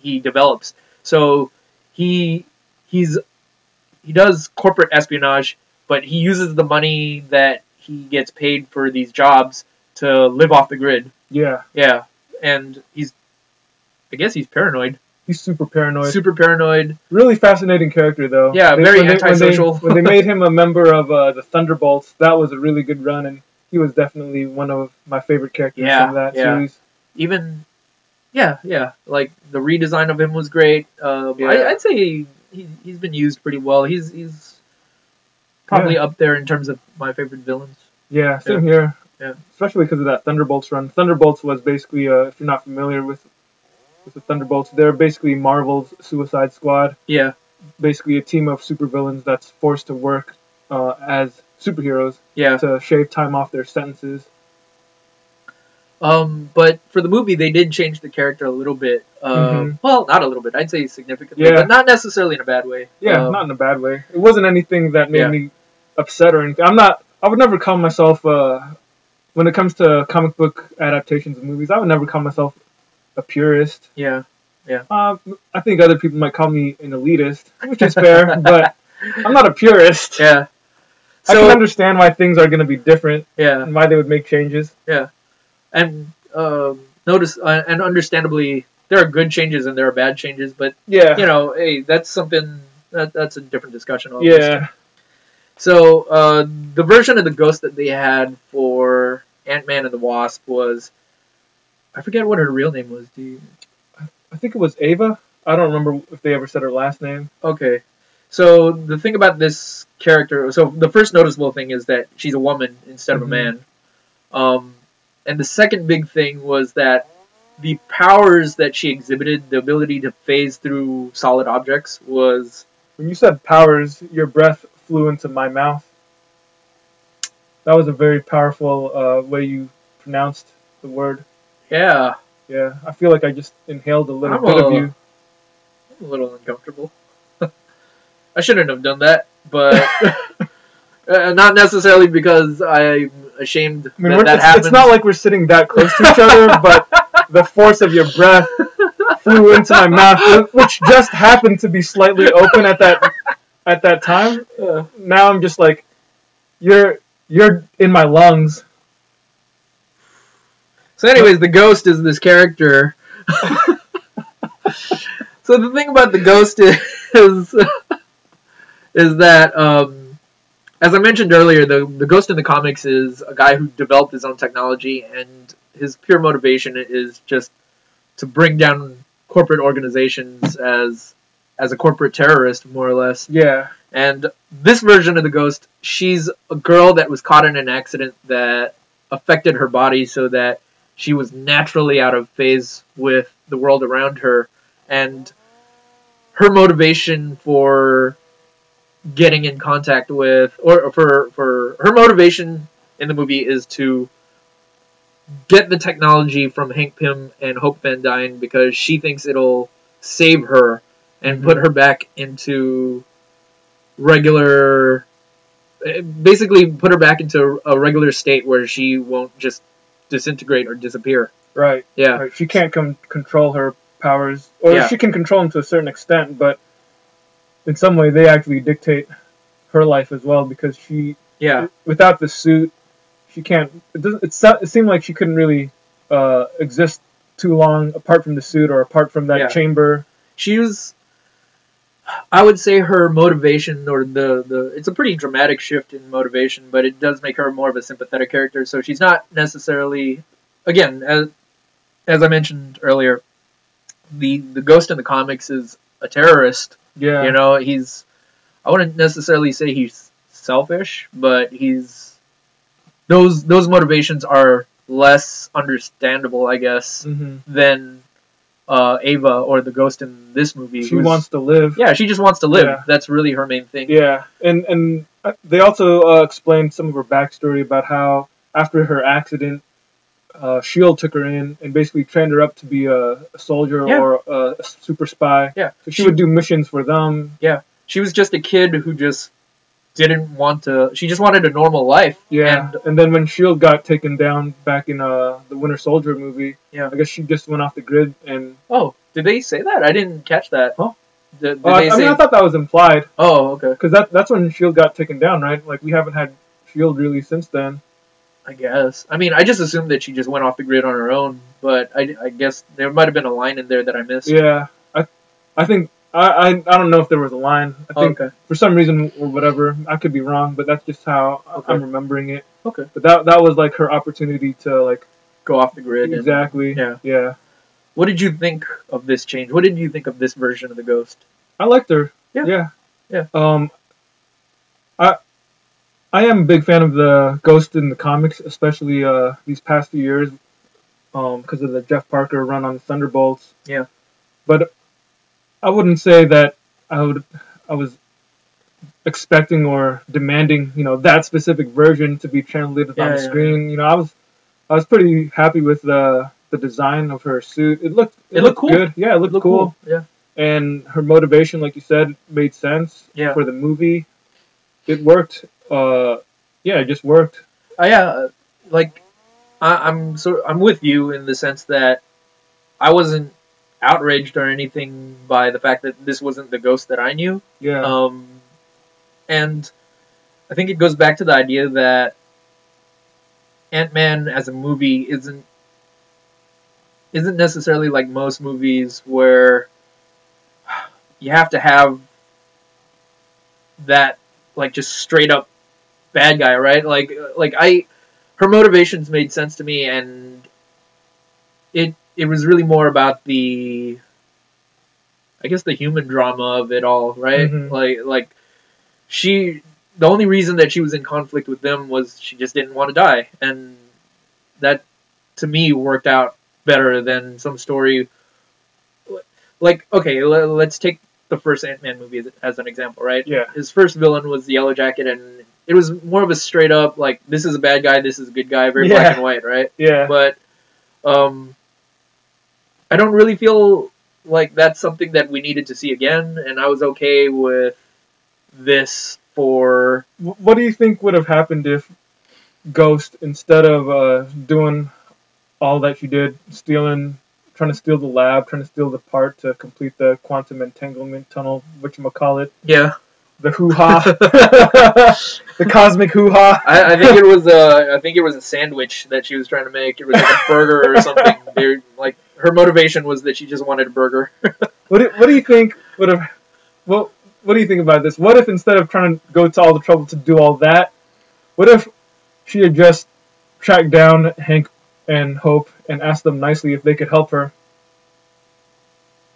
he develops. So he he's he does corporate espionage, but he uses the money that he gets paid for these jobs to live off the grid. Yeah, Yeah, and he's, I guess he's paranoid, he's super paranoid. super paranoid. Really fascinating character, though. Yeah, very when when antisocial. when they made him a member of uh, the Thunderbolts, that was a really good run, and he was definitely one of my favorite characters Yeah, from that yeah. series. Even, yeah, yeah, like the redesign of him was great. Um, Yeah. I, I'd say he, he's been used pretty well. He's he's probably up there in terms of my favorite villains. Yeah, same here. Yeah. Especially because of that Thunderbolts run. Thunderbolts was basically, uh, if you're not familiar with with the Thunderbolts, they're basically Marvel's Suicide Squad. Yeah, Basically, a team of supervillains that's forced to work uh, as superheroes yeah. to shave time off their sentences. Um, but for the movie, they did change the character a little bit. Um, Mhm. Well, not a little bit. I'd say significantly, Yeah. but not necessarily in a bad way. Yeah, Um, not in a bad way. It wasn't anything that made Yeah. me upset or anything. I'm not. I would never call myself. Uh, when it comes to comic book adaptations of movies, I would never call myself a purist. yeah, Uh, I think other people might call me an elitist, which is fair, but I'm not a purist. yeah. I can understand why things are going to be different yeah, and why they would make changes. Yeah. And um, notice uh, and understandably, there are good changes and there are bad changes, but Yeah. you know, hey, that's something that that's a different discussion. yeah. So uh, the version of the ghost that they had for Ant Man and the Wasp was, I forget what her real name was. Do you? I think it was Ava. I don't remember if they ever said her last name. Okay. So the thing about this character, so the first noticeable thing is that she's a woman instead of a Mhm. man. Um, and the second big thing was that the powers that she exhibited, the ability to phase through solid objects, was When you said powers, your breath flew into my mouth. That was a very powerful uh, way you pronounced the word. yeah, Yeah, I feel like I just inhaled a little I'm bit a- of you. I'm a little uncomfortable. I shouldn't have done that, but uh, not necessarily because I'm ashamed I mean, that that it's, happened. it's not like we're sitting that close to each other, but the force of your breath flew into my mouth, which just happened to be slightly open at that at that time. Uh, Now I'm just like, you're you're in my lungs. So, anyways, the ghost is this character. so the thing about the ghost is is that, um, as I mentioned earlier, the the ghost in the comics is a guy who developed his own technology, and his pure motivation is just to bring down corporate organizations as as a corporate terrorist, more or less. Yeah, And this version of the ghost, she's a girl that was caught in an accident that affected her body so that she was naturally out of phase with the world around her. And her motivation for getting in contact with, or for, for her motivation in the movie is to get the technology from Hank Pym and Hope Van Dyne because she thinks it'll save her and Mhm. put her back into regular eh, basically put her back into a regular state where she won't just disintegrate or disappear right. yeah right. She can't com- control her powers, or Yeah. she can control them to a certain extent, but in some way they actually dictate her life as well because she yeah without the suit, she can't. It doesn't. It, so- it seemed like she couldn't really uh, exist too long apart from the suit or apart from that Yeah. chamber. she was i would say her motivation or the, the it's a pretty dramatic shift in motivation but it does make her more of a sympathetic character. So she's not necessarily again as, as i mentioned earlier the the ghost in the comics is a terrorist. Yeah. You know, he's I wouldn't necessarily say he's selfish, but he's those those motivations are less understandable, I guess, hmm than uh, Ava or the ghost in this movie. She wants to live. yeah, she just wants to live. Yeah. That's really her main thing. Yeah, and and uh, they also uh, explained some of her backstory about how after her accident, uh, Shield took her in and basically trained her up to be a, a soldier Yeah. or a, a super spy. Yeah. So she would do missions for them. Yeah, she was just a kid who just didn't want to. She just wanted a normal life. Yeah, And and, then when Shield got taken down back in uh, the Winter Soldier movie, Yeah. I guess she just went off the grid and oh, did they say that? I didn't catch that. Huh? Did, did I, they I say? mean, I thought that was implied oh, okay. because that that's when Shield got taken down, right? Like we haven't had Shield really since then. I guess. I mean, I just assumed that she just went off the grid on her own, but I, I guess there might have been a line in there that I missed. Yeah, I I think I, I I don't know if there was a line. I think okay. for some reason or whatever, I could be wrong, but that's just how Okay. I'm remembering it. Okay. But that that was like her opportunity to like Go off the grid. and- exactly. yeah. Yeah. What did you think of this change? What did you think of this version of the Ghost? I liked her. Yeah. Yeah. Yeah. Um, I I am a big fan of the Ghost in the comics, especially uh these past few years, um, because of the Jeff Parker run on the Thunderbolts. Yeah. But I wouldn't say that I would I was expecting or demanding, you know, that specific version to be translated on Yeah, the yeah, screen. You know, I was I was pretty happy with the the design of her suit. It looked It looked cool. good. Yeah, it looked, Look cool Yeah. and her motivation, like you said, made sense Yeah. for the movie. It worked. Uh, yeah, it just worked. Uh, yeah, uh, like I, I'm so I'm with you in the sense that I wasn't outraged or anything by the fact that this wasn't the ghost that I knew. Yeah, Um, and I think it goes back to the idea that Ant Man as a movie isn't isn't necessarily like most movies where you have to have that like just straight up bad guy, right? Like like I her motivations made sense to me and it it was really more about the I guess the human drama of it all, right? Mhm. Like like she the only reason that she was in conflict with them was she just didn't want to die and that to me worked out better than some story like okay le- let's take the first ant-man movie as, as an example right yeah, his first villain was the Yellowjacket and it was more of a straight up like this is a bad guy this is a good guy very Yeah. black and white right yeah. but um i don't really feel like that's something that we needed to see again and i was okay with this for What do you think would have happened if Ghost, instead of uh, doing all that she did, stealing, trying to steal the lab, trying to steal the part to complete the quantum entanglement tunnel, which call it, yeah the hoo ha, the cosmic hoo ha. I, I think it was a I think it was a sandwich that she was trying to make. It was like a burger or something. They're like her motivation was that she just wanted a burger. What do, what do you think would have? Well, what do you think about this? What if instead of trying to go to all the trouble to do all that, what if she had just tracked down Hank and Hope and asked them nicely if they could help her?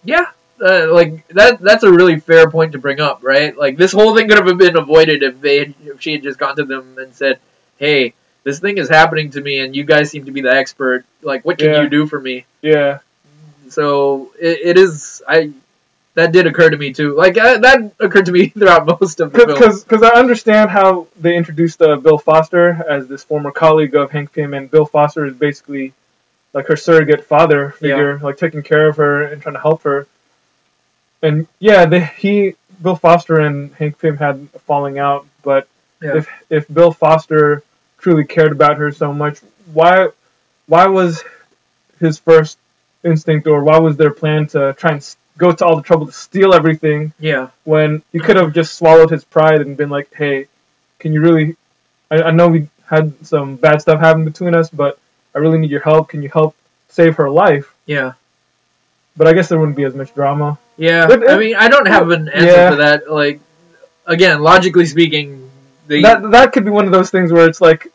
Yeah, uh, like that. That's a really fair point to bring up, right? Like this whole thing could have been avoided if they had, if she had just gone to them and said, "Hey, this thing is happening to me, and you guys seem to be the expert. Like, what can Yeah. you do for me?" Yeah, So it, it is. I that did occur to me too. Like uh, that occurred to me throughout most of the because because I understand how they introduced uh, Bill Foster as this former colleague of Hank Pym, and Bill Foster is basically like her surrogate father figure, like taking care of her and trying to help her. And yeah, they, he Bill Foster and Hank Pym had a falling out, but Yeah. if if Bill Foster truly cared about her so much, why why was his first instinct or why was their plan to try and go to all the trouble to steal everything Yeah, when he could have just swallowed his pride and been like, "Hey, can you really? I, I know we had some bad stuff happen between us, but I really need your help. Can you help save her life?" yeah. But I guess there wouldn't be as much drama. Yeah, uh, I mean, I don't have an answer yeah. for that. Like, again, logically speaking, the That that could be one of those things where it's like,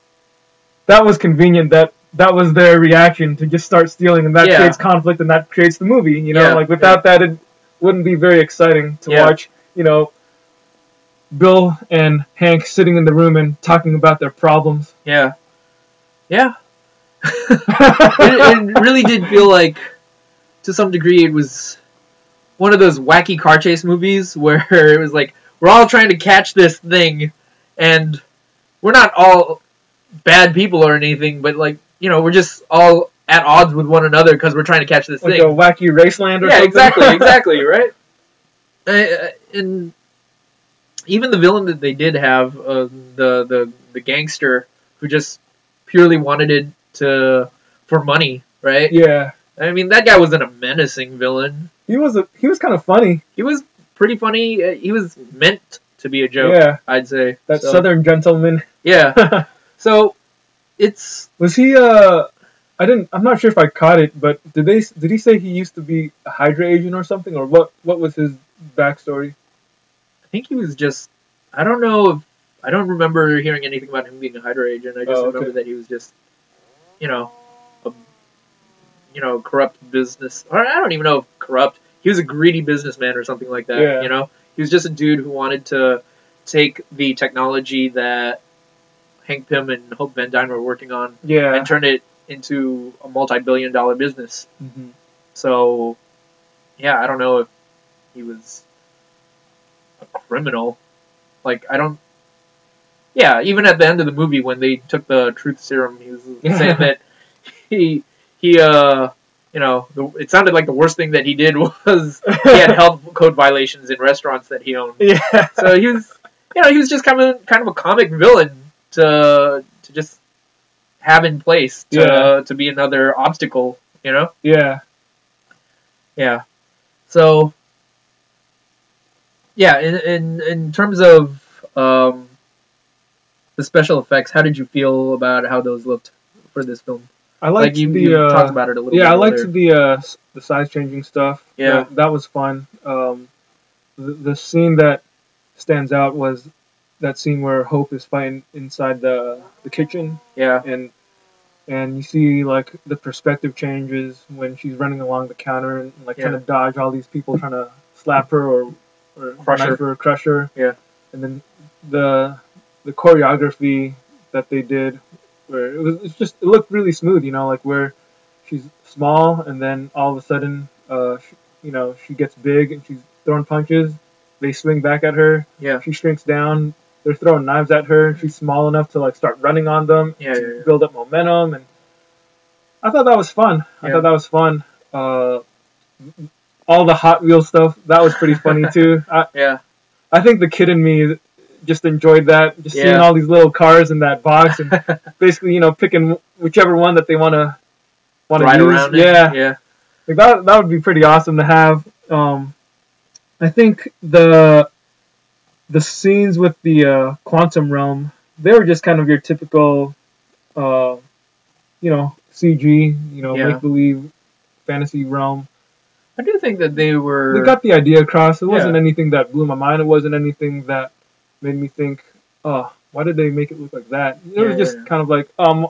that was convenient. That that was their reaction to just start stealing, and that Yeah. creates conflict, and that creates the movie. You know, Yeah, like without that, it wouldn't be very exciting to watch. You know. Bill and Hank sitting in the room and talking about their problems. yeah, yeah. it, it really did feel like, to some degree, it was one of those wacky car chase movies where it was like we're all trying to catch this thing, and we're not all bad people or anything, but like you know, we're just all at odds with one another because we're trying to catch this like thing. a wacky raceland or yeah, something. exactly, exactly, right. Uh, and even the villain that they did have, uh, the the the gangster who just purely wanted it to for money, right? yeah, I mean, that guy wasn't a menacing villain. he was a he was kind of funny. He was pretty funny. Uh, He was meant to be a joke, Yeah, I'd say. that So, Southern gentleman. Yeah. So it's Was he? Uh, I didn't. I'm not sure if I caught it, but did they? Did he say he used to be a Hydra agent or something, or what? What was his backstory? I think he was just. I don't know if I don't remember hearing anything about him being a Hydra agent. I just Oh, okay. remember that he was just, you know, a, you know, corrupt business. Or I don't even know if corrupt. He was a greedy businessman or something like that. Yeah. You know, he was just a dude who wanted to take the technology that Hank Pym and Hope Van Dyne were working on Yeah. and turn it into a multi-billion-dollar business. Mhm. So, yeah, I don't know if he was a criminal. Like, I don't. Yeah, even at the end of the movie when they took the truth serum, he was saying that he he uh you know the, it sounded like the worst thing that he did was he had health code violations in restaurants that he owned. Yeah. So he was you know he was just kind of kind of a comic villain to to just have in place to Yeah. to be another obstacle. You know. yeah. Yeah. So yeah, in in in terms of um, the special effects, how did you feel about how those looked for this film? I liked like you, the. you uh, talked about it a little. yeah, I liked earlier. the uh, the size changing stuff. Yeah. that, that was fun. Um, the, the scene that stands out was that scene where Hope is fighting inside the the kitchen, Yeah, and and you see like the perspective changes when she's running along the counter and like trying to dodge all these people trying to slap her or or Crush her. knife her, or crush her. Yeah. and then the the choreography that they did, where it was it's just it looked really smooth. You know, like where she's small and then all of a sudden, uh, she, you know, she gets big and she's throwing punches. They swing back at her. yeah, She shrinks down. They're throwing knives at her. And she's small enough to like start running on them Yeah, to yeah, yeah. build up momentum. And I thought that was fun. I thought that was fun. Uh, all the Hot Wheels stuff that was pretty funny too. I, yeah, I think the kid in me just enjoyed that. Just seeing all these little cars in that box and basically, you know, picking whichever one that they want to want to use. yeah, yeah, like that that would be pretty awesome to have. Um, I think the the scenes with the uh, quantum realm they were just kind of your typical, uh, you know, CG, you know, Yeah. make believe fantasy realm. I do think that they were. They got the idea across. It wasn't Yeah. anything that blew my mind. It wasn't anything that made me think, oh, why did they make it look like that? It Yeah, was just yeah. kind of like, um,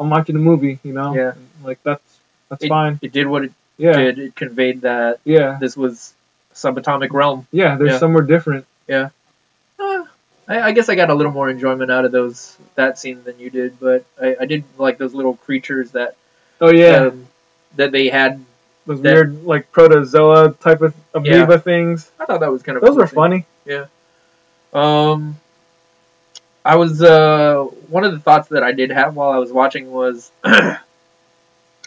I'm watching a movie, you know. Yeah. Like that's that's it, fine. It did what it Yeah. did. It conveyed that Yeah. this was subatomic realm. Yeah. There's Yeah. somewhere different. Uh, I, I guess I got a little more enjoyment out of those that scene than you did, but I, I did like those little creatures that Oh yeah. um, that they had. Those that- weird like protozoa type of amoeba things. I thought that was kind of Those cool were thing. funny. Yeah. Um, I was uh one of the thoughts that I did have while I was watching was, and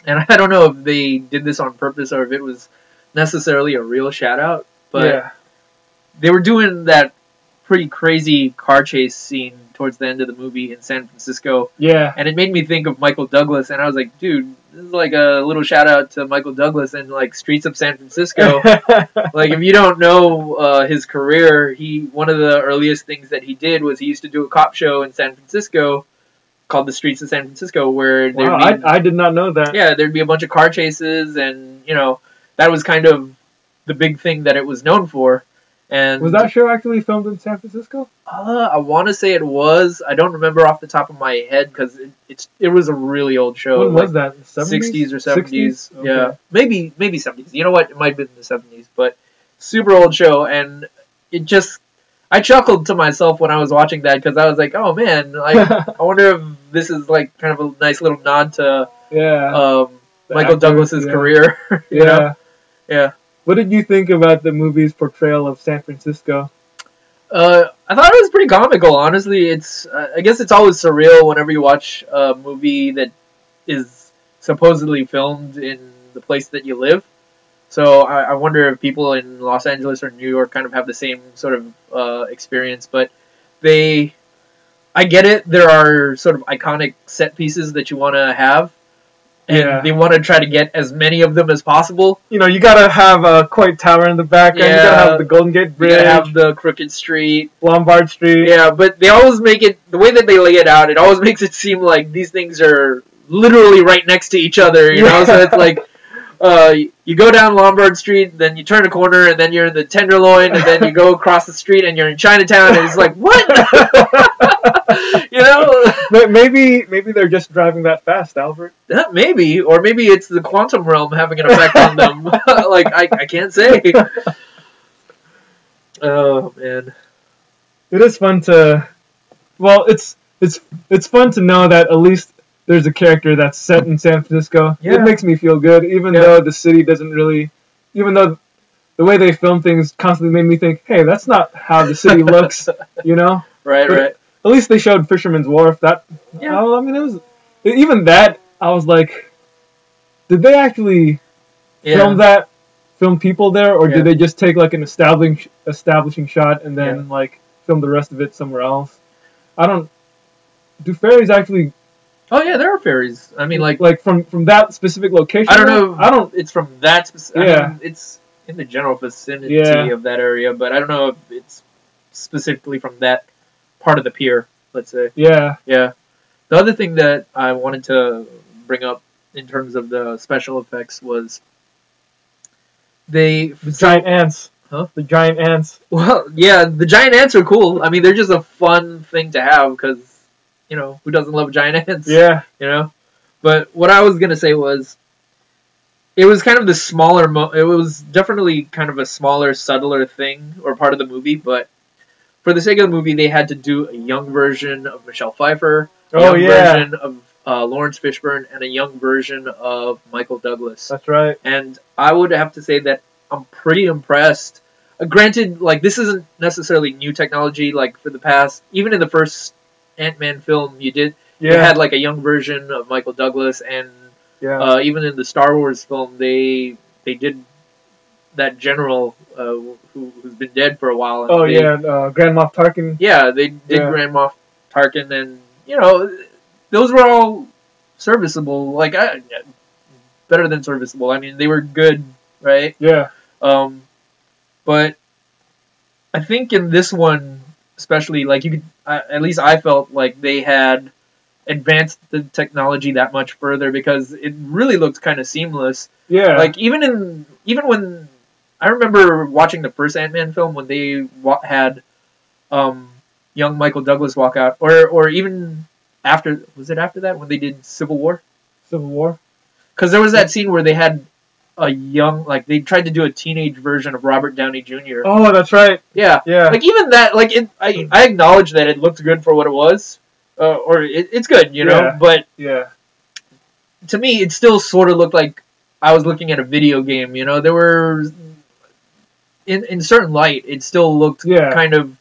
I don't know if they did this on purpose or if it was necessarily a real shout out, but yeah. they were doing that pretty crazy car chase scene towards the end of the movie in San Francisco, Yeah. and it made me think of Michael Douglas, and I was like, dude, this is like a little shout out to Michael Douglas and like Streets of San Francisco. like if you don't know uh, his career, he one of the earliest things that he did was he used to do a cop show in San Francisco called The Streets of San Francisco, where wow, I, I did not know that. yeah, there'd be a bunch of car chases, and you know that was kind of the big thing that it was known for. And Was that show actually filmed in San Francisco? Uh, I want to say it was. I don't remember off the top of my head because it, it's it was a really old show. when like was that? 70s? Sixties or seventies. 60s? Yeah, maybe maybe seventies. You know what? It might have been the seventies, but super old show, and it just I chuckled to myself when I was watching that because I was like, oh man, like I wonder if this is like kind of a nice little nod to yeah. um, Michael actor, Douglas's yeah. career. yeah. know? Yeah. What did you think about the movie's portrayal of San Francisco? Uh, I thought it was pretty comical. Honestly, it's uh, I guess it's always surreal whenever you watch a movie that is supposedly filmed in the place that you live. So I, I wonder if people in Los Angeles or New York kind of have the same sort of uh, experience. But they, I get it. There are sort of iconic set pieces that you want to have, and Yeah. they want to try to get as many of them as possible. You know, you gotta have a Coit Tower in the background. You gotta have the Golden Gate You Bridge, gotta have the crooked street. Lombard Street. Yeah, but they always make it the way that they lay it out. It always makes it seem like these things are literally right next to each other. You know, so it's like. Uh, you go down Lombard Street, then you turn a corner, and then you're in the Tenderloin, and then you go across the street, and you're in Chinatown, and it's like, what? you know? Maybe maybe they're just driving that fast, Albert. Yeah, maybe, or maybe it's the quantum realm having an effect on them. like I, I can't say. Oh man, It is fun to, well, it's it's it's fun to know that at least there's a character that's set in San Francisco. Yeah. It makes me feel good, even Yeah. though the city doesn't really, even though the way they film things constantly made me think, hey, that's not how the city looks, you know. right, But- right. At least they showed Fisherman's Wharf. That Yeah. I, I mean, it was even that. I was like, did they actually Yeah. film that, film people there, or did they just take like an establishing establishing shot and then like film the rest of it somewhere else? I don't. Do ferries actually Oh yeah, there are ferries. I mean, like like from from that specific location? I don't know. I don't. It's from that. Speci- Yeah. I mean, it's in the general vicinity Yeah. of that area, but I don't know if it's specifically from that part of the pier. Let's say. Yeah. Yeah. The other thing that I wanted to bring up in terms of the special effects was they The giant ants. Huh? The giant ants. well yeah the giant ants are cool. I mean they're just a fun thing to have because you know who doesn't love giant ants? Yeah. you know. But what I was gonna say was, it was kind of the smaller. Mo- it was definitely kind of a smaller, subtler thing or part of the movie. But for the sake of the movie, they had to do a young version of Michelle Pfeiffer, a Oh young yeah. version of uh, Laurence Fishburne, and a young version of Michael Douglas. That's right. And I would have to say that I'm pretty impressed. Uh, granted, like this isn't necessarily new technology. Like for the past, even in the first Ant Man film, you did Yeah. they had like a young version of Michael Douglas, and yeah. uh, even in the Star Wars film, they they did that general uh, who who's been dead for a while. and oh they- yeah. Uh, Grand Moff Tarkin. yeah, they did Yeah. Grand Moff Tarkin, and you know those were all serviceable. Like I, better than serviceable. I mean, they were good, right? Yeah. Um, but I think in this one, especially, like you could, uh, at least I felt like they had advanced the technology that much further because it really looked kind of seamless. Yeah. Like even in even when I remember watching the first Ant Man film when they wa- had um, young Michael Douglas walk out, or or even after was it after that when they did Civil War? Civil War. Because there was that scene where they had a young, like they tried to do a teenage version of Robert Downey Jr. Oh, that's right. Yeah, Yeah. like even that, like it, I, I acknowledge that it looked good for what it was, uh, or it, it's good, you know. Yeah. But yeah. to me, it still sort of looked like I was looking at a video game. You know, there were in in certain light, it still looked Yeah. kind of,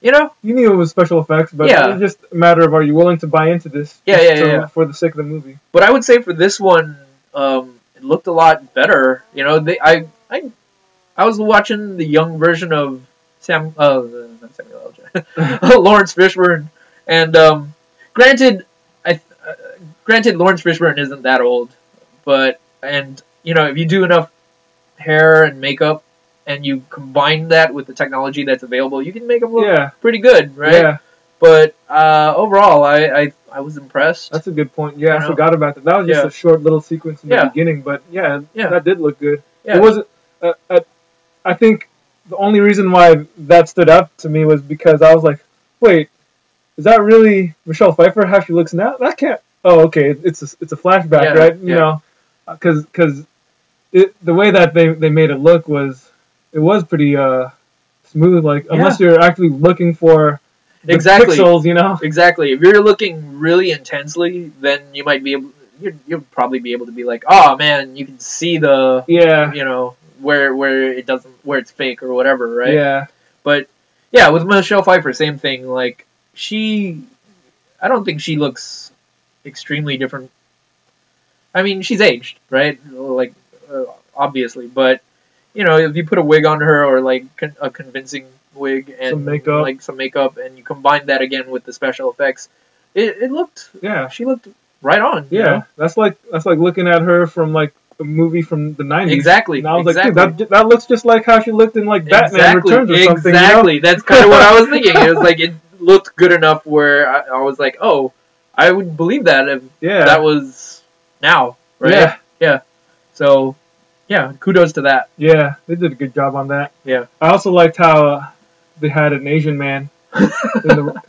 you know, You knew it was special effects, but Yeah. it's just a matter of are you willing to buy into this? Yeah, yeah, to- yeah. For the sake of the movie. But I would say for this one, um, it looked a lot better. You know, they I I I was watching the young version of Sam, uh, not Samuel L. Jackson, Laurence Fishburne, and um, granted, I uh, granted Laurence Fishburne isn't that old, but and you know if you do enough hair and makeup and you combine that with the technology that's available, you can make them look Yeah. pretty good, right? Yeah. But uh, overall, I, I I was impressed. That's a good point. Yeah, You I know? forgot about that. That was just Yeah. a short little sequence in Yeah. the beginning, but yeah, Yeah. that did look good. yeah. It wasn't. Uh, uh, I think the only reason why that stood up to me was because I was like, "Wait, is that really Michelle Pfeiffer? How she looks now? That can't. Oh, okay. It's a, it's a flashback, Yeah, right? You yeah. know, because because the way that they they made it look was it was pretty uh smooth. Like unless you're actually looking for Exactly. pixels, you know. Exactly. If you're looking really intensely, then you might be able. You'd, you'll probably be able to be like, oh man, you can see the, Yeah. you know, where where it doesn't, where it's fake or whatever, right? Yeah. But yeah, with Michelle Pfeiffer, same thing. Like she, I don't think she looks extremely different. I mean, she's aged, right? Like uh, obviously, but you know, if you put a wig on her or like con- a convincing wig and Some makeup. like some makeup, and you combine that again with the special effects, it, it looked Yeah. she looked right on. you Yeah, know? that's like that's like looking at her from like a movie from the '90s. exactly. And I was exactly. like, that, that looks just like how she looked in like Batman exactly, Returns or something. you know? Exactly. That's kind of what I was thinking. It was like it looked good enough where I, I was like, oh, I would believe that if Yeah. that was now, right? Yeah. So, yeah, kudos to that. Yeah, they did a good job on that. Yeah. I also liked how they had an Asian man. in the,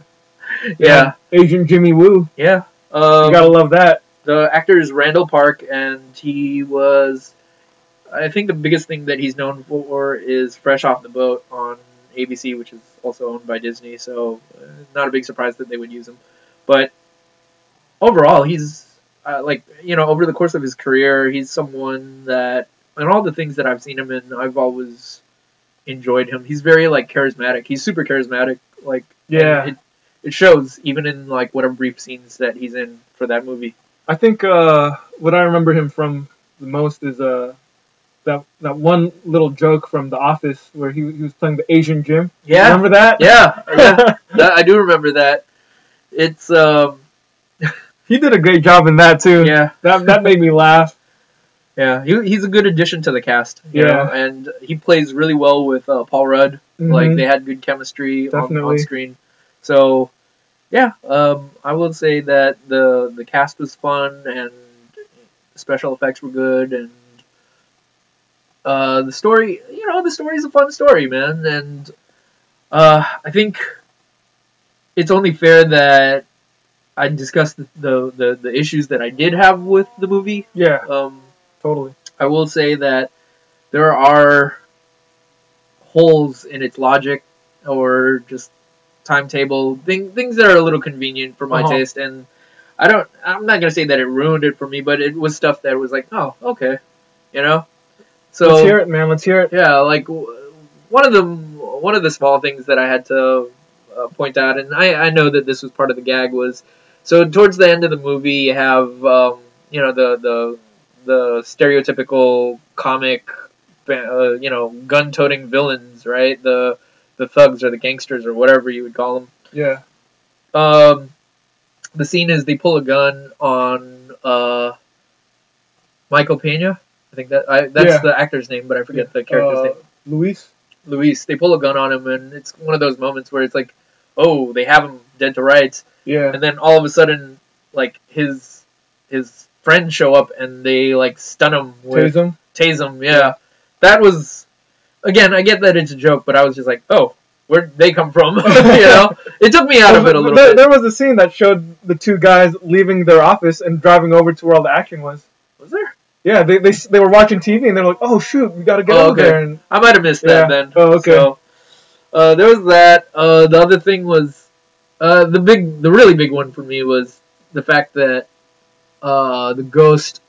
Yeah, Asian Jimmy Woo. yeah. You Um, gotta love that. the actor is Randall Park, and he was. I think the biggest thing that he's known for is Fresh Off the Boat on ABC, which is also owned by Disney. So, uh, not a big surprise that they would use him. But overall, he's uh, like you know over the course of his career, he's someone that, and all the things that I've seen him in, I've always enjoyed him. He's very like charismatic. He's super charismatic. Like Yeah. it, it shows even in like whatever brief scenes that he's in for that movie. I think uh, what I remember him from the most is uh, that that one little joke from The Office where he, he was playing the Asian Jim. Yeah, Remember that? yeah, yeah. that, I do remember that. It's um, he did a great job in that too. yeah, That that made me laugh. Yeah. He, he's a good addition to the cast. You Yeah. know, and he plays really well with uh, Paul Rudd. Like Mhm. they had good chemistry on, on screen. So, yeah, um, I will say that the the cast was fun and special effects were good and uh, the story. You know, the story's a fun story, man, and uh, I think it's only fair that I discuss the, the, the, the issues that I did have with the movie. yeah, Um, totally. I will say that there are holes in its logic or just timetable thing, things that are a little convenient for my Uh-huh. taste and I don't I'm not going to say that it ruined it for me but it was stuff that was like oh okay you know so Let's hear it, man. Let's hear it. yeah like one of the one of the small things that I had to uh, point out and I, I know that this was part of the gag was so towards the end of the movie you have um, you know the the the stereotypical comic uh, you know gun-toting villains right the the thugs or the gangsters or whatever you would call them Yeah. um, the scene is they pull a gun on uh, Michael Pena. I think that I, that's Yeah. the actor's name, but I forget the character's Uh, name. Luis. Luis. They pull a gun on him, and it's one of those moments where it's like, oh, they have him dead to rights, Yeah. and then all of a sudden, like his his friends show up and they like stun him with Tase him. tase him. Yeah, that was again. I get that it's a joke, but I was just like, oh, where'd they come from? you know, it took me out of it a little there, bit. there was a scene that showed the two guys leaving their office and driving over to where all the action was. Was there? Yeah, they, they, they were watching TV and they're like, oh shoot, we gotta get Oh, over okay. there. And I might have missed that Yeah. then. Oh, okay. So, uh, there was that. Uh, the other thing was uh, the big, the really big one for me was the fact that uh, the ghost.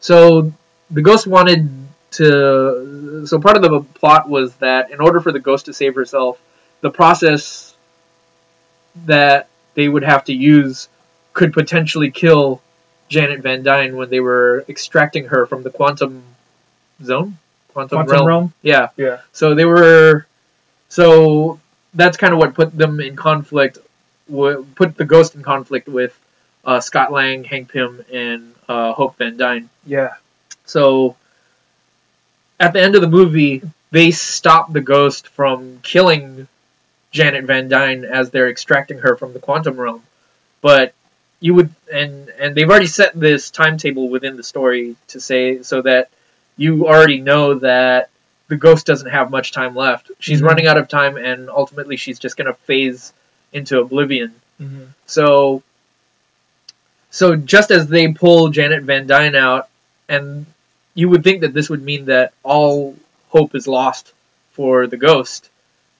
So the ghost wanted to. So part of the plot was that in order for the ghost to save herself, the process that they would have to use could potentially kill Janet Van Dyne when they were extracting her from the quantum zone, quantum, Quantum realm. Realm. Yeah. Yeah. So they were. So that's kind of what put them in conflict. wa- Put the ghost in conflict with uh, Scott Lang, Hank Pym, and uh, Hope Van Dyne. Yeah. So at the end of the movie, they stop the ghost from killing Janet Van Dyne as they're extracting her from the quantum realm. But you would and and they've already set this timetable within the story to say so that you already know that the ghost doesn't have much time left. She's Mhm. running out of time and ultimately she's just going to phase into oblivion. hmm So, so just as they pull Janet Van Dyne out, and you would think that this would mean that all hope is lost for the ghost,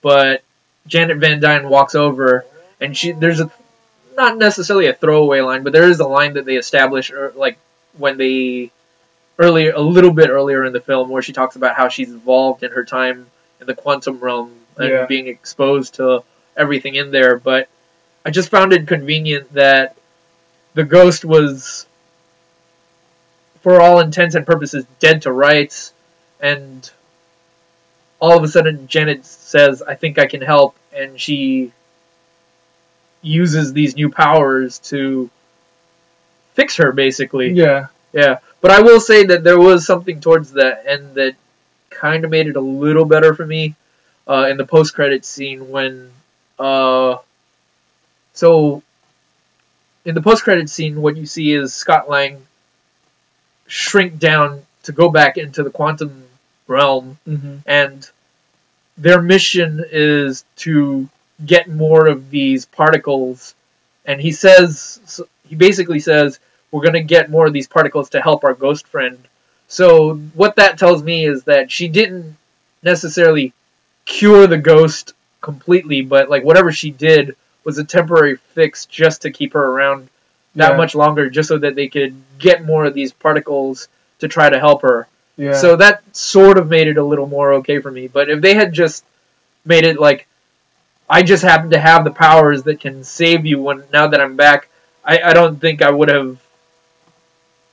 but Janet Van Dyne walks over, and she there's a not necessarily a throwaway line, but there is a line that they establish, or like when they earlier a little bit earlier in the film where she talks about how she's evolved in her time in the quantum realm and Yeah. being exposed to everything in there, but I just found it convenient that the ghost was, for all intents and purposes, dead to rights, and all of a sudden Janet says, "I think I can help," and she uses these new powers to fix her basically. Yeah. Yeah, but I will say that there was something towards the end that kind of made it a little better for me uh, in the post credit scene when uh, so in the post credit scene what you see is Scott Lang shrink down to go back into the quantum realm Mm-hmm. and their mission is to get more of these particles and he says he basically says we're going to get more of these particles to help our ghost friend so what that tells me is that she didn't necessarily cure the ghost completely but like whatever she did was a temporary fix just to keep her around that Yeah. much longer just so that they could get more of these particles to try to help her Yeah. so that sort of made it a little more okay for me. But if they had just made it like I just happen to have the powers that can save you when now that I'm back, I, I don't think I would have.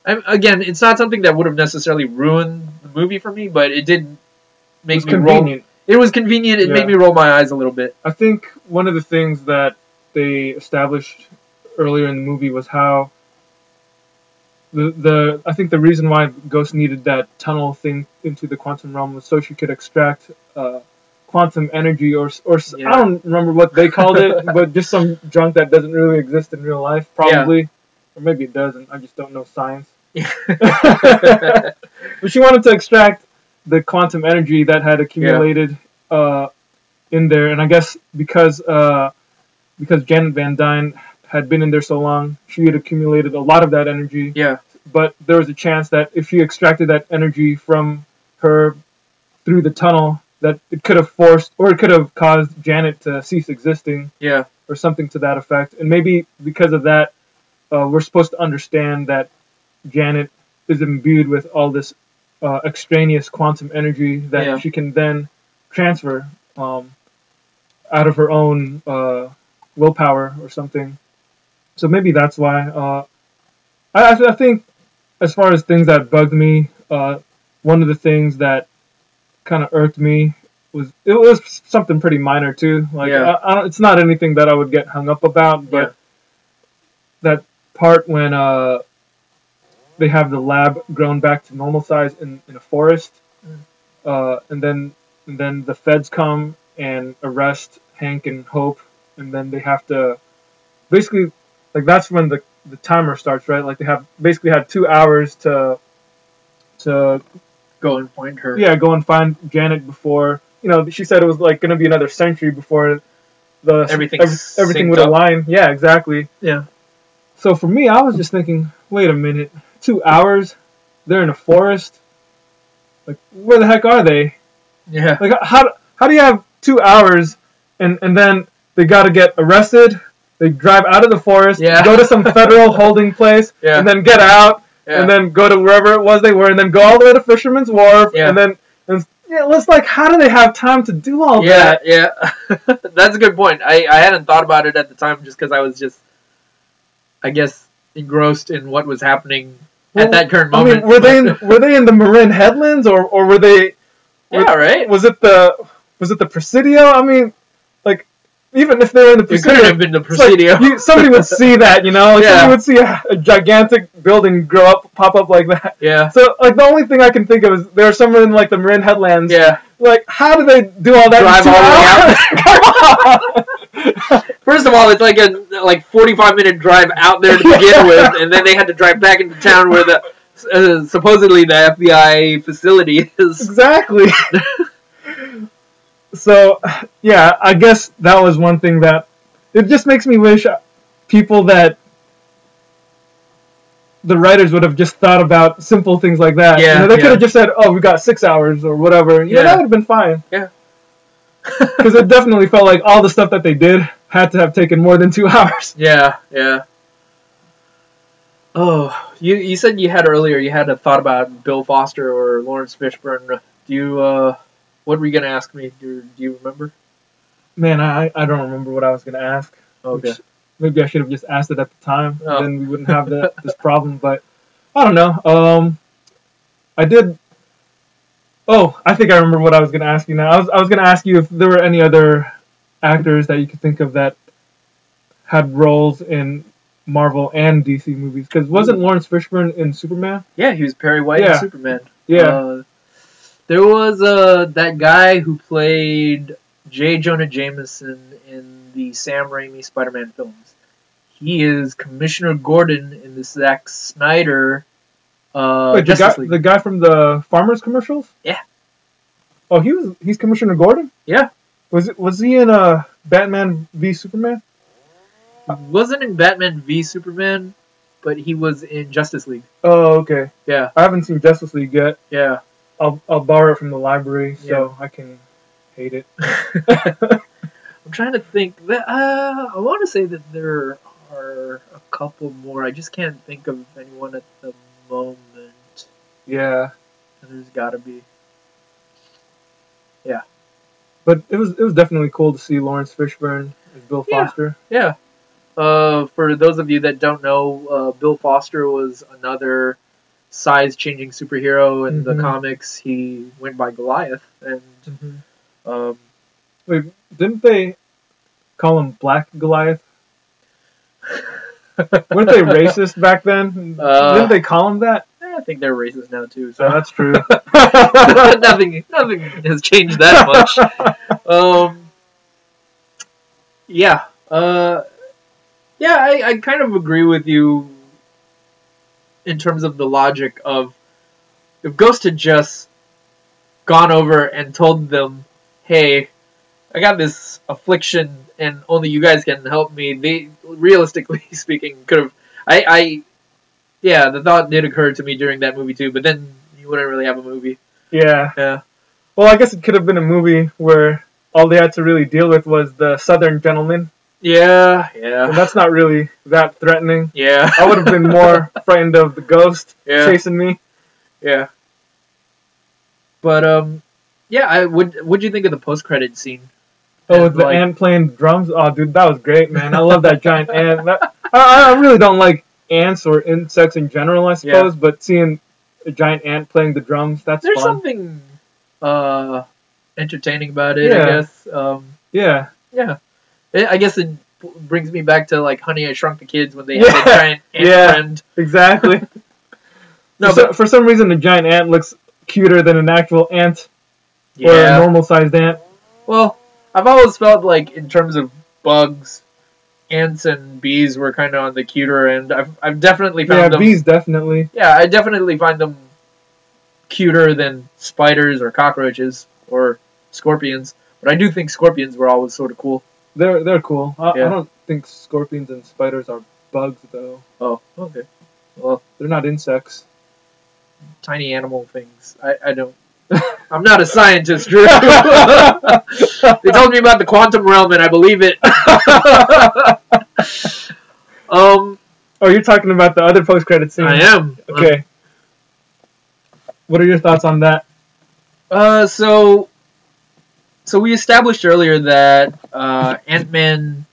I, again, it's not something that would have necessarily ruined the movie for me, but it did it make was me roll. convenient. It was convenient. It Yeah. made me roll my eyes a little bit. I think one of the things that they established earlier in the movie was how the the I think the reason why Ghost needed that tunnel thing into the quantum realm was so she could extract uh, quantum energy or or Yeah. I don't remember what they called it, but just some junk that doesn't really exist in real life, probably, or maybe it doesn't. I just don't know science. but she wanted to extract the quantum energy that had accumulated uh, in there, and I guess because uh, because Janet Van Dyne had been in there so long, she had accumulated a lot of that energy. yeah, But there was a chance that if she extracted that energy from her through the tunnel, that it could have forced or it could have caused Janet to cease existing yeah, or something to that effect. And maybe because of that, uh, we're supposed to understand that Janet is imbued with all this uh, extraneous quantum energy that Yeah. she can then transfer um, out of her own uh, willpower or something. So maybe that's why. Uh, I, I think, as far as things that bugged me, uh, one of the things that kind of irked me was it was something pretty minor too. Like Yeah. I, I it's not anything that I would get hung up about, but Yeah. that part when uh they have the lab grown back to normal size in, in a forest, Mm. uh, and then and then the feds come and arrest Hank and Hope, and then they have to basically like that's when the the timer starts, right? Like they have basically had two hours to to go and find her. yeah, go and find Janet before you know. She said it was like going to be another century before the Everything ev- everything would up. align. Yeah, exactly. Yeah. So for me, I was just thinking, wait a minute, two hours? They're in a forest. Like, where the heck are they? yeah, Like, how how do you have two hours and and then they got to get arrested? They drive out of the forest, Yeah. go to some federal holding place, Yeah. and then get out, yeah. and then go to wherever it was they were, and then go all the way to Fisherman's Wharf, Yeah. and then and yeah, it's like how do they have time to do all that? yeah. Yeah, that's a good point. I, I hadn't thought about it at the time just because I was just, I guess, engrossed in what was happening Well, at that current I moment. mean, were they in, were they in the Marin Headlands or or were they yeah, right. was it the was it the Presidio? I mean, even if they're in the Presidio, have been the it's like you- somebody would see that, you know, like Yeah. somebody would see a, a gigantic building grow up, pop up like that. yeah, So like the only thing I can think of is they're somewhere in like the Marin Headlands. yeah. Like how do they do all that? Drive all the way on. First of all, it's like a like forty five minute drive out there to begin with, and then they had to drive back into town where the uh, supposedly the FBI facility is. exactly. So, yeah, I guess that was one thing that it just makes me wish people that the writers would have just thought about simple things like that. You Yeah, know, they yeah. could have just said, "Oh, we got six hours" or whatever. You know, Yeah. that would have been fine. Yeah. Because it definitely felt like all the stuff that they did had to have taken more than two hours. Yeah, yeah. Oh, you you said you had earlier you had a thought about Bill Foster or Laurence Fishburne. Do you uh, what were you gonna ask me? Do, do you remember? Man, I I don't remember what I was gonna ask. Okay. Maybe I should have just asked it at the time. Oh. Then we wouldn't have the, this problem. But I don't know. Um, I did. Oh, I think I remember what I was going to ask you now. I was I was going to ask you if there were any other actors that you could think of that had roles in Marvel and DC movies. Because wasn't Laurence Fishburne in Superman? Yeah, he was Perry White Yeah. in Superman. Yeah. Uh, there was uh, that guy who played J. Jonah Jameson in the Sam Raimi Spider-Man films. He is Commissioner Gordon in the Zack Snyder uh, Wait, the guy, the guy from the Farmers commercials? Yeah. Oh, he was. He's Commissioner Gordon. Yeah. Was it? Was he in uh, Batman v Superman? He wasn't in Batman v Superman, but he was in Justice League. Oh, okay. Yeah, I haven't seen Justice League yet. yeah. I'll I'll borrow it from the library so I can hate it. I'm trying to think. That uh, I want to say that there are a couple more. I just can't think of anyone at the moment. Yeah, There's got to be. Yeah, but it was it was definitely cool to see Laurence Fishburne as Bill Yeah. Foster. Yeah. Uh, for those of you that don't know, uh, Bill Foster was another size-changing superhero in the Mhm. comics. He went by Goliath, and um, Wait, didn't they call him Black Goliath? Weren't they racist back then? Uh, didn't they call him that? I think they're racist now too. So So that's true. nothing, nothing has changed that much. Um, yeah, uh, yeah, I, I kind of agree with you in terms of the logic of if Ghost had just gone over and told them, "Hey, I got this affliction, and only you guys can help me." They, realistically speaking, could have. I, I, yeah, the thought did occur to me during that movie too, but then you wouldn't really have a movie. yeah. Yeah. Well, I guess it could have been a movie where all they had to really deal with was the Southern gentleman, Yeah, and yeah, that's not really that threatening. yeah. I would have been more frightened of the ghost Yeah. chasing me. Yeah. But um, yeah. I would. What'd you think of the post credit scene? Oh, And, with the like- ant playing drums. Oh, dude, that was great, man. I love that giant ant. That, I, I really don't like ants or insects in general, I Yeah. suppose, but seeing a giant ant playing the drums, that's There's fun. something uh entertaining about it. Yeah. I guess. Um, Yeah, yeah. I I guess it brings me back to like Honey I Shrunk the Kids when they Yeah. had a giant ant Yeah. friend. exactly. No, for, but for some reason, a giant ant looks cuter than an actual ant or a normal sized ant. Well, I've always felt like in terms of bugs, ants and bees were kind of on the cuter end. I've I've definitely found Yeah, them. bees definitely. Yeah, I definitely find them cuter than spiders or cockroaches or scorpions. But I do think scorpions were always sort of cool. They're they're cool. I, Yeah. I don't think scorpions and spiders are bugs though. Oh, okay. Well, They're not insects. tiny animal things. I, I don't. I'm not a scientist, Drew. they told me about the quantum realm, and I believe it. um, Oh, you're talking about the other post credit scene. I am. Okay. What are your thoughts on that? Uh, so, so we established earlier that uh, Ant Man,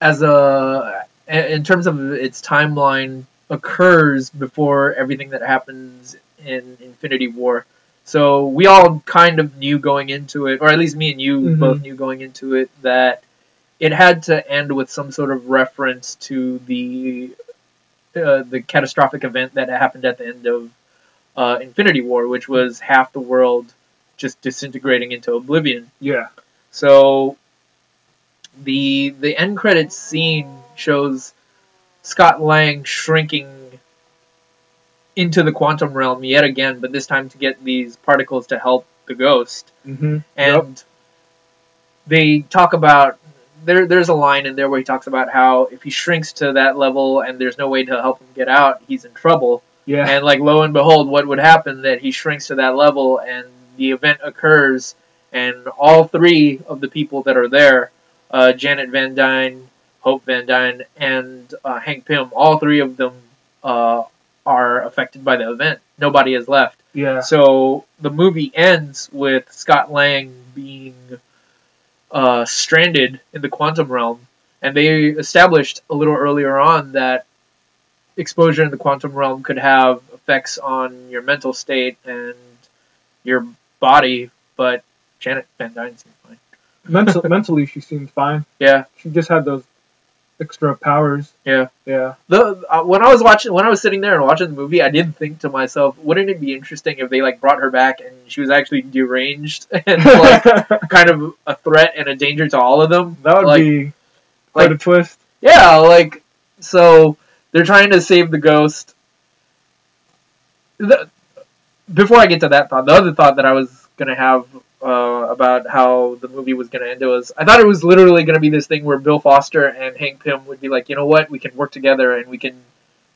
as a in terms of its timeline, occurs before everything that happens in Infinity War. So we all kind of knew going into it, or at least me and you Mhm. both knew going into it that it had to end with some sort of reference to the uh, the catastrophic event that happened at the end of uh, Infinity War, which was half the world just disintegrating into oblivion. Yeah. So the the end credits scene shows Scott Lang shrinking into the quantum realm yet again, but this time to get these particles to help the ghost. Mm-hmm. And they talk about there. There's a line in there where he talks about how if he shrinks to that level and there's no way to help him get out, he's in trouble. Yeah. And like lo and behold, what would happen that he shrinks to that level and the event occurs, and all three of the people that are there, uh, Janet Van Dyne, Hope Van Dyne, and uh, Hank Pym, all three of them uh, are affected by the event. Nobody is left. yeah. So the movie ends with Scott Lang being uh, stranded in the quantum realm, and they established a little earlier on that exposure in the quantum realm could have effects on your mental state and your body. But Janet Van Dyne seemed fine. Mental, mentally, she seemed fine. Yeah, She just had those extra powers. Yeah. Yeah. The uh, when I was watching when I was sitting there and watching the movie, I did think to myself, wouldn't it be interesting if they like brought her back and she was actually deranged and like kind of a threat and a danger to all of them? that would like, be quite like- a twist. Yeah, like so they're trying to save the ghost. The, before I get to that thought, the other thought that I was gonna have uh, about how the movie was gonna end was I thought it was literally gonna be this thing where Bill Foster and Hank Pym would be like, you know what, we can work together and we can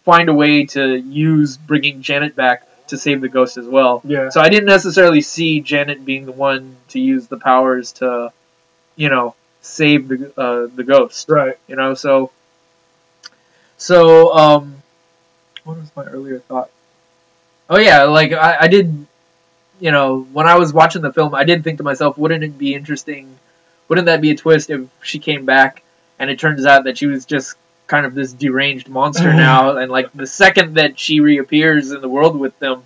find a way to use bringing Janet back to save the ghost as well. Yeah. So I didn't necessarily see Janet being the one to use the powers to, you know, save the uh, the ghost Right. you know so so um what was my earlier thought oh yeah like I, I did you know when i was watching the film i did think to myself wouldn't it be interesting wouldn't that be a twist if she came back and it turns out that she was just kind of this deranged monster now and like the second that she reappears in the world with them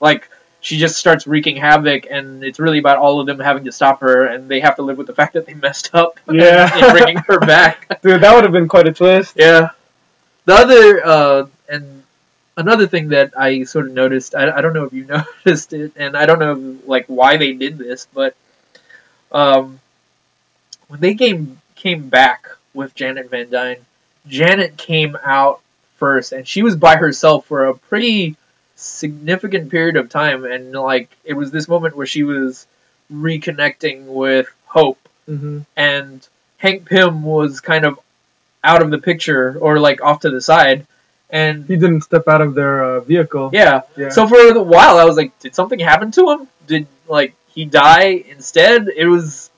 like she just starts wreaking havoc and it's really about all of them having to stop her and they have to live with the fact that they messed up Yeah. in bringing her back Dude, that would have been quite a twist. yeah. The other uh, another thing that I sort of noticed, I, I don't know if you noticed it, and I don't know like why they did this, but um, when they came came back with Janet Van Dyne, Janet came out first, and she was by herself for a pretty significant period of time, and like it was this moment where she was reconnecting with Hope hmm and Hank Pym was kind of out of the picture or like off to the side. And He didn't step out of their uh, vehicle. yeah, Yeah. so for a while I was like, did something happen to him? Did like he die instead? It was.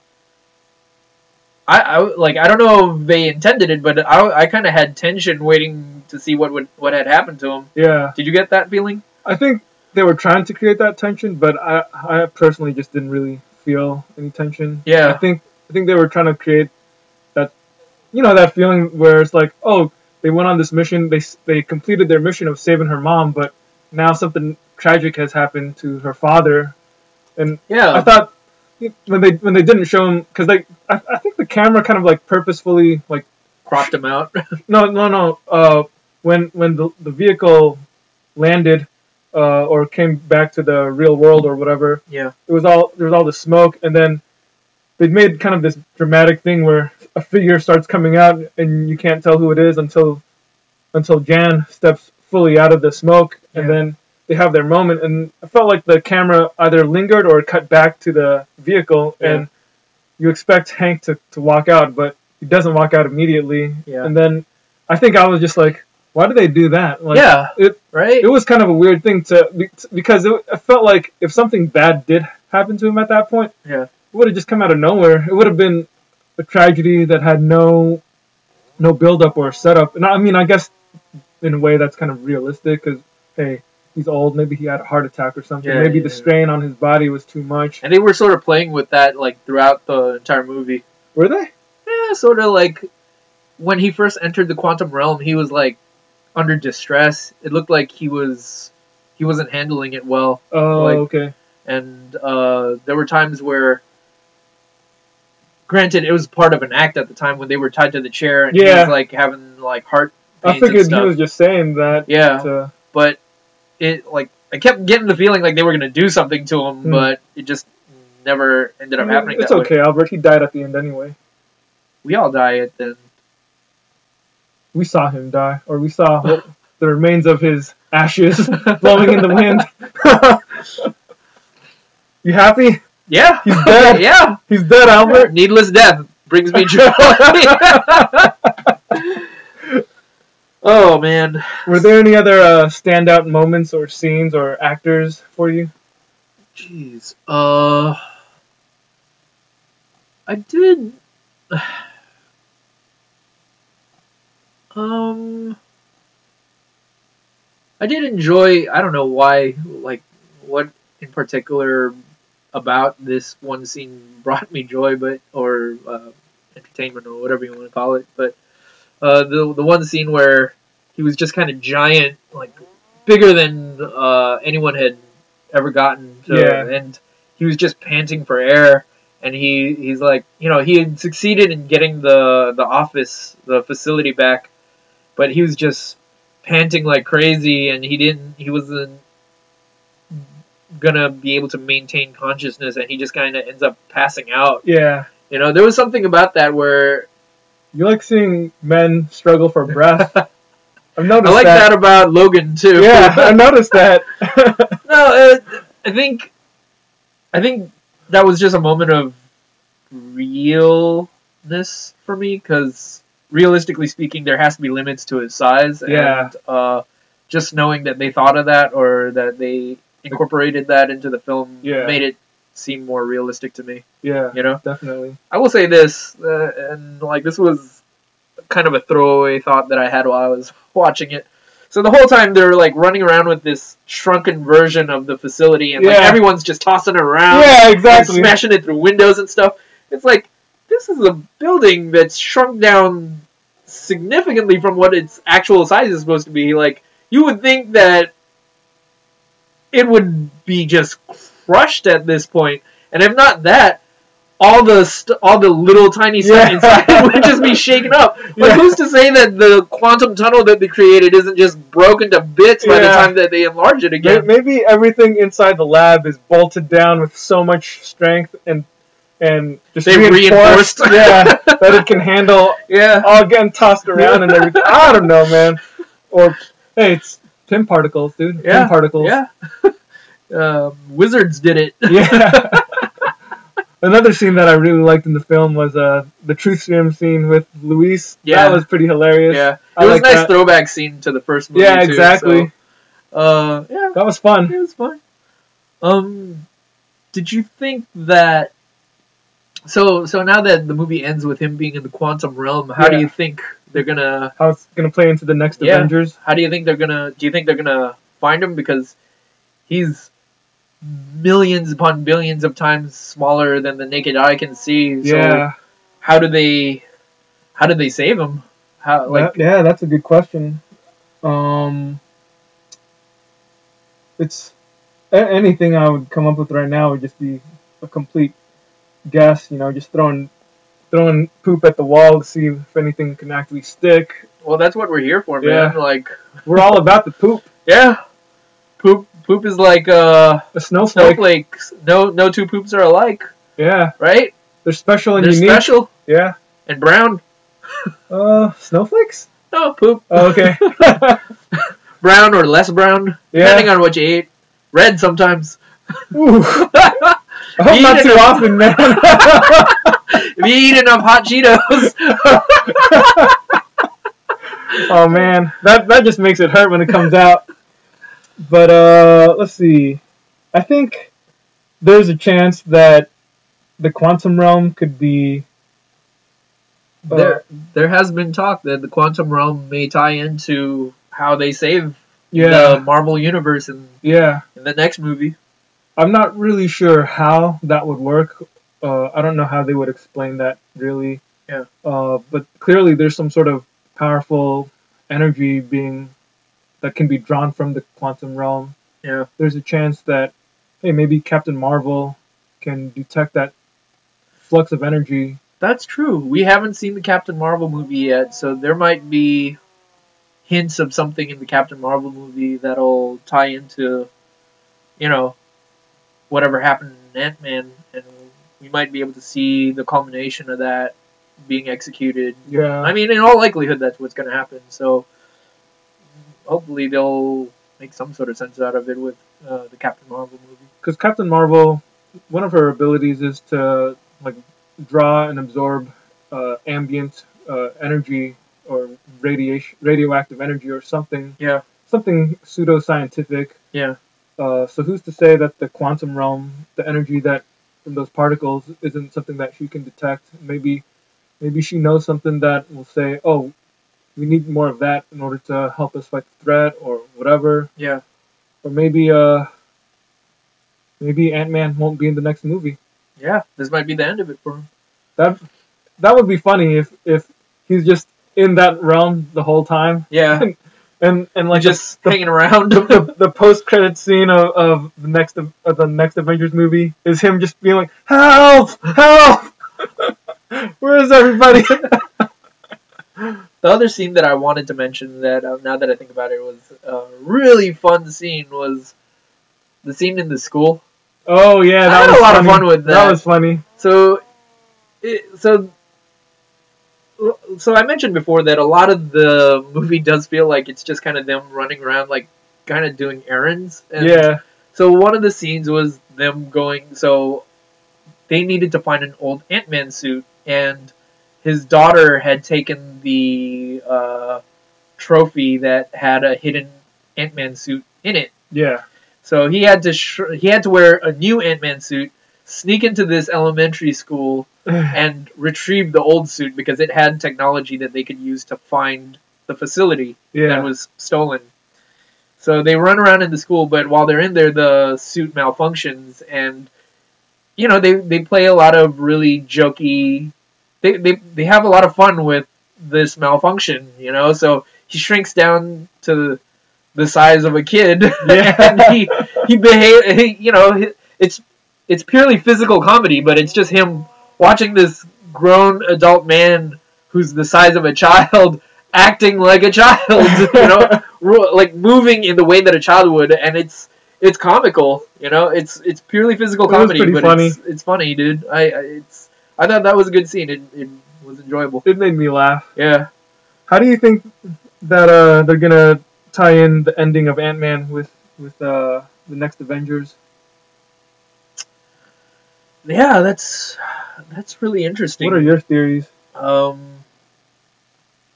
I, I like I don't know if they intended it, but I, I kind of had tension waiting to see what would what had happened to him. yeah. Did you get that feeling? I think they were trying to create that tension, but I, I personally just didn't really feel any tension. Yeah. I think I think they were trying to create that, you know, that feeling where it's like, oh, they went on this mission, they they completed their mission of saving her mom, but now something tragic has happened to her father, and yeah, I thought when they when they didn't show him because they I, I think the camera kind of like purposefully like cropped him out. no no no uh when when the the vehicle landed uh or came back to the real world or whatever yeah, it was all there was all the smoke and then they made kind of this dramatic thing where a figure starts coming out and you can't tell who it is until until Jan steps fully out of the smoke and then they have their moment and I felt like the camera either lingered or cut back to the vehicle Yeah. and you expect Hank to, to walk out but he doesn't walk out immediately Yeah. and then I think I was just like why did they do that like yeah, it right. it was kind of a weird thing to because it, it felt like if something bad did happen to him at that point, Yeah. it would have just come out of nowhere. It would have been a tragedy that had no no build up or setup. And I mean, I guess in a way that's kind of realistic because hey, he's old. Maybe he had a heart attack or something. Yeah, maybe yeah, the yeah. strain on his body was too much. and they were sort of playing with that like throughout the entire movie. Were they? Yeah, sort of like when he first entered the quantum realm, he was like under distress. It looked like he was he wasn't handling it well, Oh, Like- okay. and uh, there were times where, granted, it was part of an act at the time when they were tied to the chair and he Yeah. was like having like heart I figured he was just saying that. yeah, To, but it like I kept getting the feeling like they were gonna do something to him, Hmm. but it just never ended up happening. it's that way. okay, Albert. He died at the end anyway. We all die at the end. we saw him die, or we saw the remains of his ashes blowing in the wind. you happy? Yeah, He's dead. yeah. He's dead, Albert. Needless death brings me joy. oh man. Were there any other uh, standout moments or scenes or actors for you? Jeez. Uh I did um I did enjoy I don't know why like what in particular about this one scene brought me joy but or uh, entertainment or whatever you want to call it but uh the the one scene where he was just kind of giant like bigger than uh anyone had ever gotten to Yeah. and he was just panting for air and he he's like, you know, he had succeeded in getting the the office, the facility back, but he was just panting like crazy, and he didn't, he wasn't gonna be able to maintain consciousness, and he just kind of ends up passing out. Yeah. You know, there was something about that where You like seeing men struggle for breath. I've noticed. I like that. about Logan too. Yeah, I noticed that. no, uh, I think, I think that was just a moment of realness for me because realistically speaking, there has to be limits to his size. Yeah. And uh, just knowing that they thought of that or that they incorporated that into the film Yeah. made it seem more realistic to me. yeah, You know. definitely. I will say this, uh, and like this was kind of a throwaway thought that I had while I was watching it. So the whole time they're like running around with this shrunken version of the facility, and like everyone's just tossing it around, Yeah, exactly. smashing it through windows and stuff. It's like this is a building that's shrunk down significantly from what its actual size is supposed to be. Like you would think that it would be just crushed at this point, and if not that, all the st- all the little tiny stuff Yeah. inside would just be shaken up. Like Yeah. who's to say that the quantum tunnel that they created isn't just broken to bits by the time that they enlarge it again? Maybe everything inside the lab is bolted down with so much strength and and just They've reinforced, reinforced. yeah, that it can handle Yeah. all getting tossed around and everything. I don't know, man. Or hey, it's Pym particles, dude. Yeah, Pym particles. Yeah. um, Wizards did it. Yeah. Another scene that I really liked in the film was uh, the truth serum scene with Luis. Yeah. That was pretty hilarious. Yeah. It I was a nice that. throwback scene to the first movie. Yeah, too, exactly. so, uh, yeah, That was fun. it was fun. Um, did you think that? So, so now that the movie ends with him being in the quantum realm, how do you think they're gonna? How it's gonna play into the next Yeah. Avengers. How do you think they're gonna? Do you think they're gonna find him because he's millions upon billions of times smaller than the naked eye can see? So yeah. how do they? How do they save him? How like? That- yeah, that's a good question. Um, it's anything I would come up with right now would just be a complete guess. You know, just throwing throwing poop at the wall to see if anything can actually stick. Well, that's what we're here for, man. Like, We're all about the poop. yeah, poop. Poop is like uh, A snowflake. snowflakes. No, no two poops are alike, Yeah, right? they're special and They're unique. special Yeah. and brown. Uh, snowflakes. No poop. Oh, okay. Brown or less brown, Yeah. depending on what you ate. Red sometimes. Ooh. I hope not too often, man. If you eat enough hot Cheetos, oh man, that that just makes it hurt when it comes out. But uh, let's see. I think there's a chance that the quantum realm could be. uh, there there has been talk that the quantum realm may tie into how they save yeah, the Marvel universe in, yeah. in the next movie. I'm not really sure how that would work. Uh, I don't know how they would explain that really. Yeah. Uh, but clearly, there's some sort of powerful energy being that can be drawn from the quantum realm. Yeah. There's a chance that, hey, maybe Captain Marvel can detect that flux of energy. That's true. We haven't seen the Captain Marvel movie yet, so there might be hints of something in the Captain Marvel movie that'll tie into, you know, whatever happened in Ant Man, we might be able to see the culmination of that being executed. Yeah. I mean, in all likelihood, that's what's going to happen. So hopefully they'll make some sort of sense out of it with uh, the Captain Marvel movie. Because Captain Marvel, one of her abilities is to like draw and absorb uh, ambient uh, energy or radiation, radioactive energy or something. Yeah. Something pseudo scientific. Yeah. Uh, so who's to say that the quantum realm, the energy that from those particles, isn't something that she can detect? Maybe, maybe she knows something that will say, "Oh, we need more of that in order to help us fight the threat," or whatever. Yeah. Or maybe, uh, maybe Ant Man won't be in the next movie. Yeah, this might be the end of it for him. That that would be funny if if he's just in that realm the whole time. Yeah. and and and like just the, hanging around. the, the, the post credit scene of, of the next of the next Avengers movie is him just being like, "Help! Help! Where is everybody?" The other scene that I wanted to mention that uh, now that I think about it was a really fun scene was the scene in the school. oh yeah, I that had was a lot of funny. fun with That that. was funny. So, it, so, so I mentioned before that a lot of the movie does feel like it's just kind of them running around, like kind of doing errands. And yeah, So one of the scenes was them going. So they needed to find an old Ant Man suit, and his daughter had taken the uh, trophy that had a hidden Ant Man suit in it. yeah, So he had to sh- he had to wear a new Ant Man suit, sneak into this elementary school, and retrieve the old suit because it had technology that they could use to find the facility yeah. that was stolen. So they run around in the school, but while they're in there, the suit malfunctions, and you know they they play a lot of really jokey. They they they have a lot of fun with this malfunction, you know. So he shrinks down to the size of a kid, Yeah. and he he behave. He, you know, it's it's purely physical comedy, but it's just him watching this grown adult man who's the size of a child acting like a child, you know, like moving in the way that a child would, and it's it's comical, you know, it's it's purely physical comedy, but funny. it's it's funny, dude. I, I it's I thought that was a good scene. It, it was enjoyable. It made me laugh. Yeah. How do you think that uh, they're gonna tie in the ending of Ant Man with with uh, the next Avengers? Yeah, that's that's really interesting. What are your theories? Um,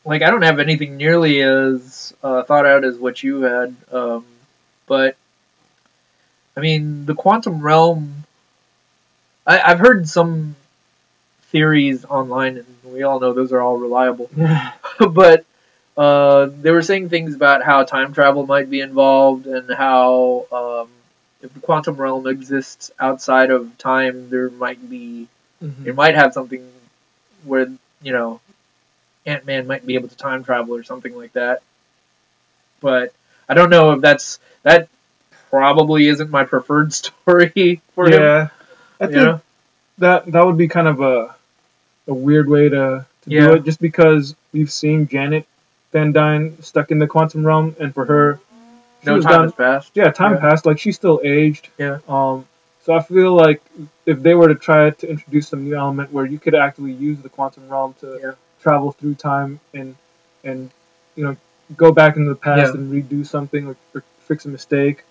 like I don't have anything nearly as uh, thought out as what you had, um, but I mean the quantum realm. I, I've heard some theories online, and we all know those are all reliable. but uh, they were saying things about how time travel might be involved, and how um, if the quantum realm exists outside of time, there might be Mhm. it might have something where you know Ant Man might be able to time travel or something like that. But I don't know if that's that probably isn't my preferred story for him. yeah, I think know? that that would be kind of a a weird way to, to Yeah. do it, just because we've seen Janet Van Dyne stuck in the quantum realm, and for her, No time done. has passed. Yeah, time Yeah. passed. Like she's still aged. Yeah. Um. So I feel like if they were to try to introduce some new element where you could actually use the quantum realm to Yeah. travel through time and and you know go back into the past Yeah. and redo something or, or fix a mistake,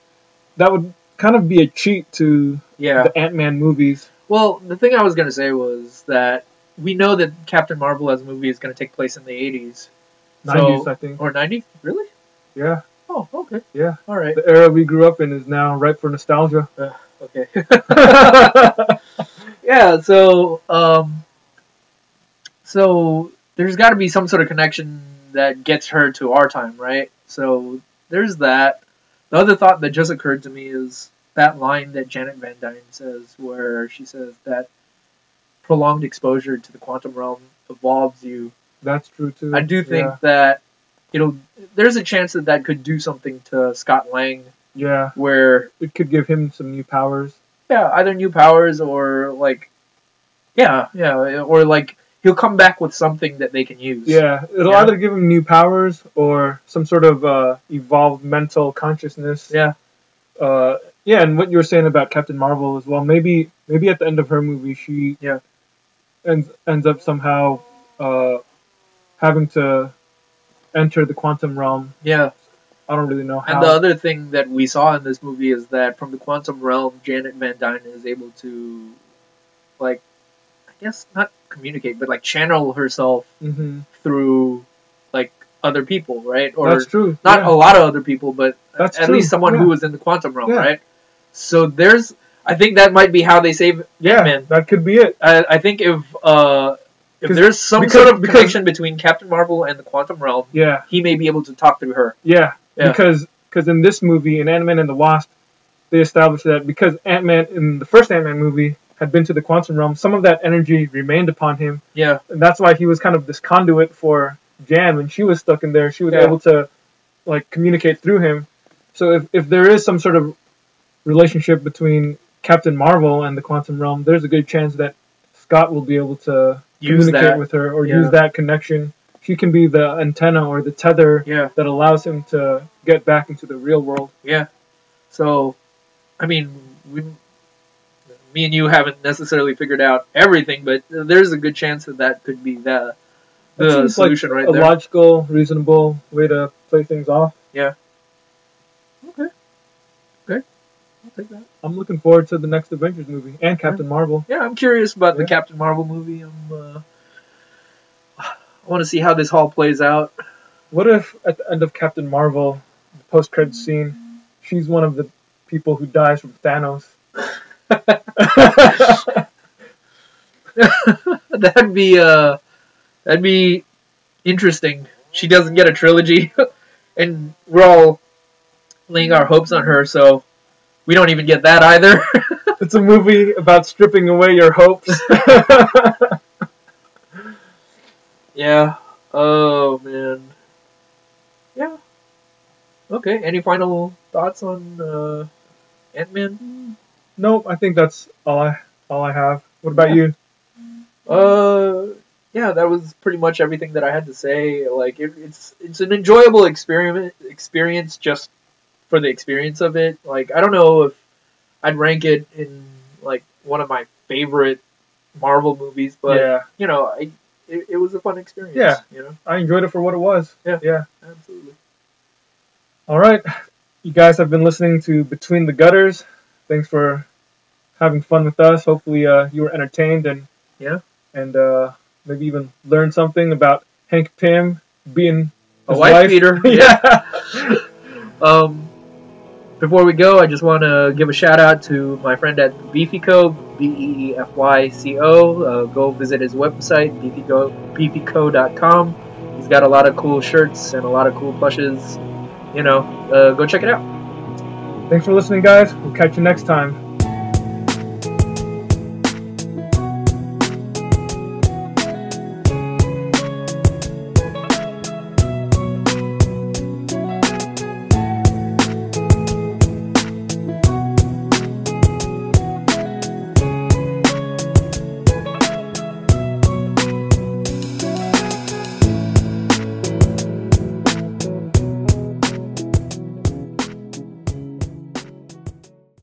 that would kind of be a cheat to Yeah. the Ant Man movies. Well, the thing I was gonna say was that we know that Captain Marvel as a movie is gonna take place in the eighties. Nineties, I think. Or ninety? Really? Yeah. Oh, okay. Yeah. All right. The era we grew up in is now ripe for nostalgia. Okay. yeah, so um so there's got to be some sort of connection that gets her to our time, right? So there's that. The other thought that just occurred to me is that line that Janet Van Dyne says where she says that prolonged exposure to the quantum realm evolves you. That's true too. I do think Yeah. that you know there's a chance that that could do something to Scott Lang yeah. where It could give him some new powers. yeah, either new powers or like, yeah, yeah, or like he'll come back with something that they can use. Yeah, it'll Yeah. either give him new powers or some sort of uh, evolved mental consciousness. Yeah. Uh, yeah, and what you were saying about Captain Marvel as well. Maybe, maybe at the end of her movie, she Yeah. ends ends up somehow uh, having to enter the quantum realm. yeah. I don't really know how. And the other thing that we saw in this movie is that from the quantum realm, Janet Van Dyne is able to, like, I guess not communicate, but like channel herself hmm through like other people, right? Or That's true. not yeah. a lot of other people, but That's at true, least someone yeah. who was in the quantum realm, Yeah. right? So there's, I think that might be how they save yeah, Ant-Man. that could be it. I, I think if uh, if there's some because- sort of because- connection between Captain Marvel and the quantum realm, Yeah, he may be able to talk through her. yeah, Yeah. because because in this movie, in Ant Man and the Wasp, they established that because Ant Man in the first Ant Man movie had been to the quantum realm, some of that energy remained upon him, Yeah, and that's why he was kind of this conduit for Jan when she was stuck in there. She was Yeah. able to like communicate through him. So if if there is some sort of relationship between Captain Marvel and the quantum realm, there's a good chance that Scott will be able to communicate that. with her or Yeah. use that connection. She can be the antenna or the tether Yeah. that allows him to get back into the real world. Yeah. So, I mean, we, me and you haven't necessarily figured out everything, but there's a good chance that that could be the the seems like solution right a there. logical, reasonable way to play things off. Okay. Okay. I'll take that. I'm looking forward to the next Avengers movie and Captain Marvel. Yeah, I'm curious about the Captain Marvel movie. I'm, uh, I want to see how this all plays out. What if at the end of Captain Marvel, the post credit scene, she's one of the people who dies from Thanos? that'd be uh, that'd be interesting. She doesn't get a trilogy, and we're all laying our hopes on her, so we don't even get that either. it's a movie about stripping away your hopes. yeah. Oh man. Yeah. Okay. Any final thoughts on uh, Ant Man? nope, I think that's all I all I have. What about Yeah. you? Uh, yeah, that was pretty much everything that I had to say. Like, it, it's it's an enjoyable experiment experience just for the experience of it. Like, I don't know if I'd rank it in like one of my favorite Marvel movies, but yeah, you know, I it, it was a fun experience. Yeah. you know, I enjoyed it for what it was. Yeah. yeah. absolutely. All right, you guys have been listening to Between the Gutters. Thanks for having fun with us. Hopefully, uh, you were entertained and Yeah. and uh, maybe even learned something about Hank Pym being A his wife beater. yeah. Um, before we go, I just want to give a shout out to my friend at Beefyco, B E E F Y C O. Uh, go visit his website, beefyco, beefyco.com. He's got a lot of cool shirts and a lot of cool plushes. You know, uh, go check it out. Thanks for listening, guys. We'll catch you next time.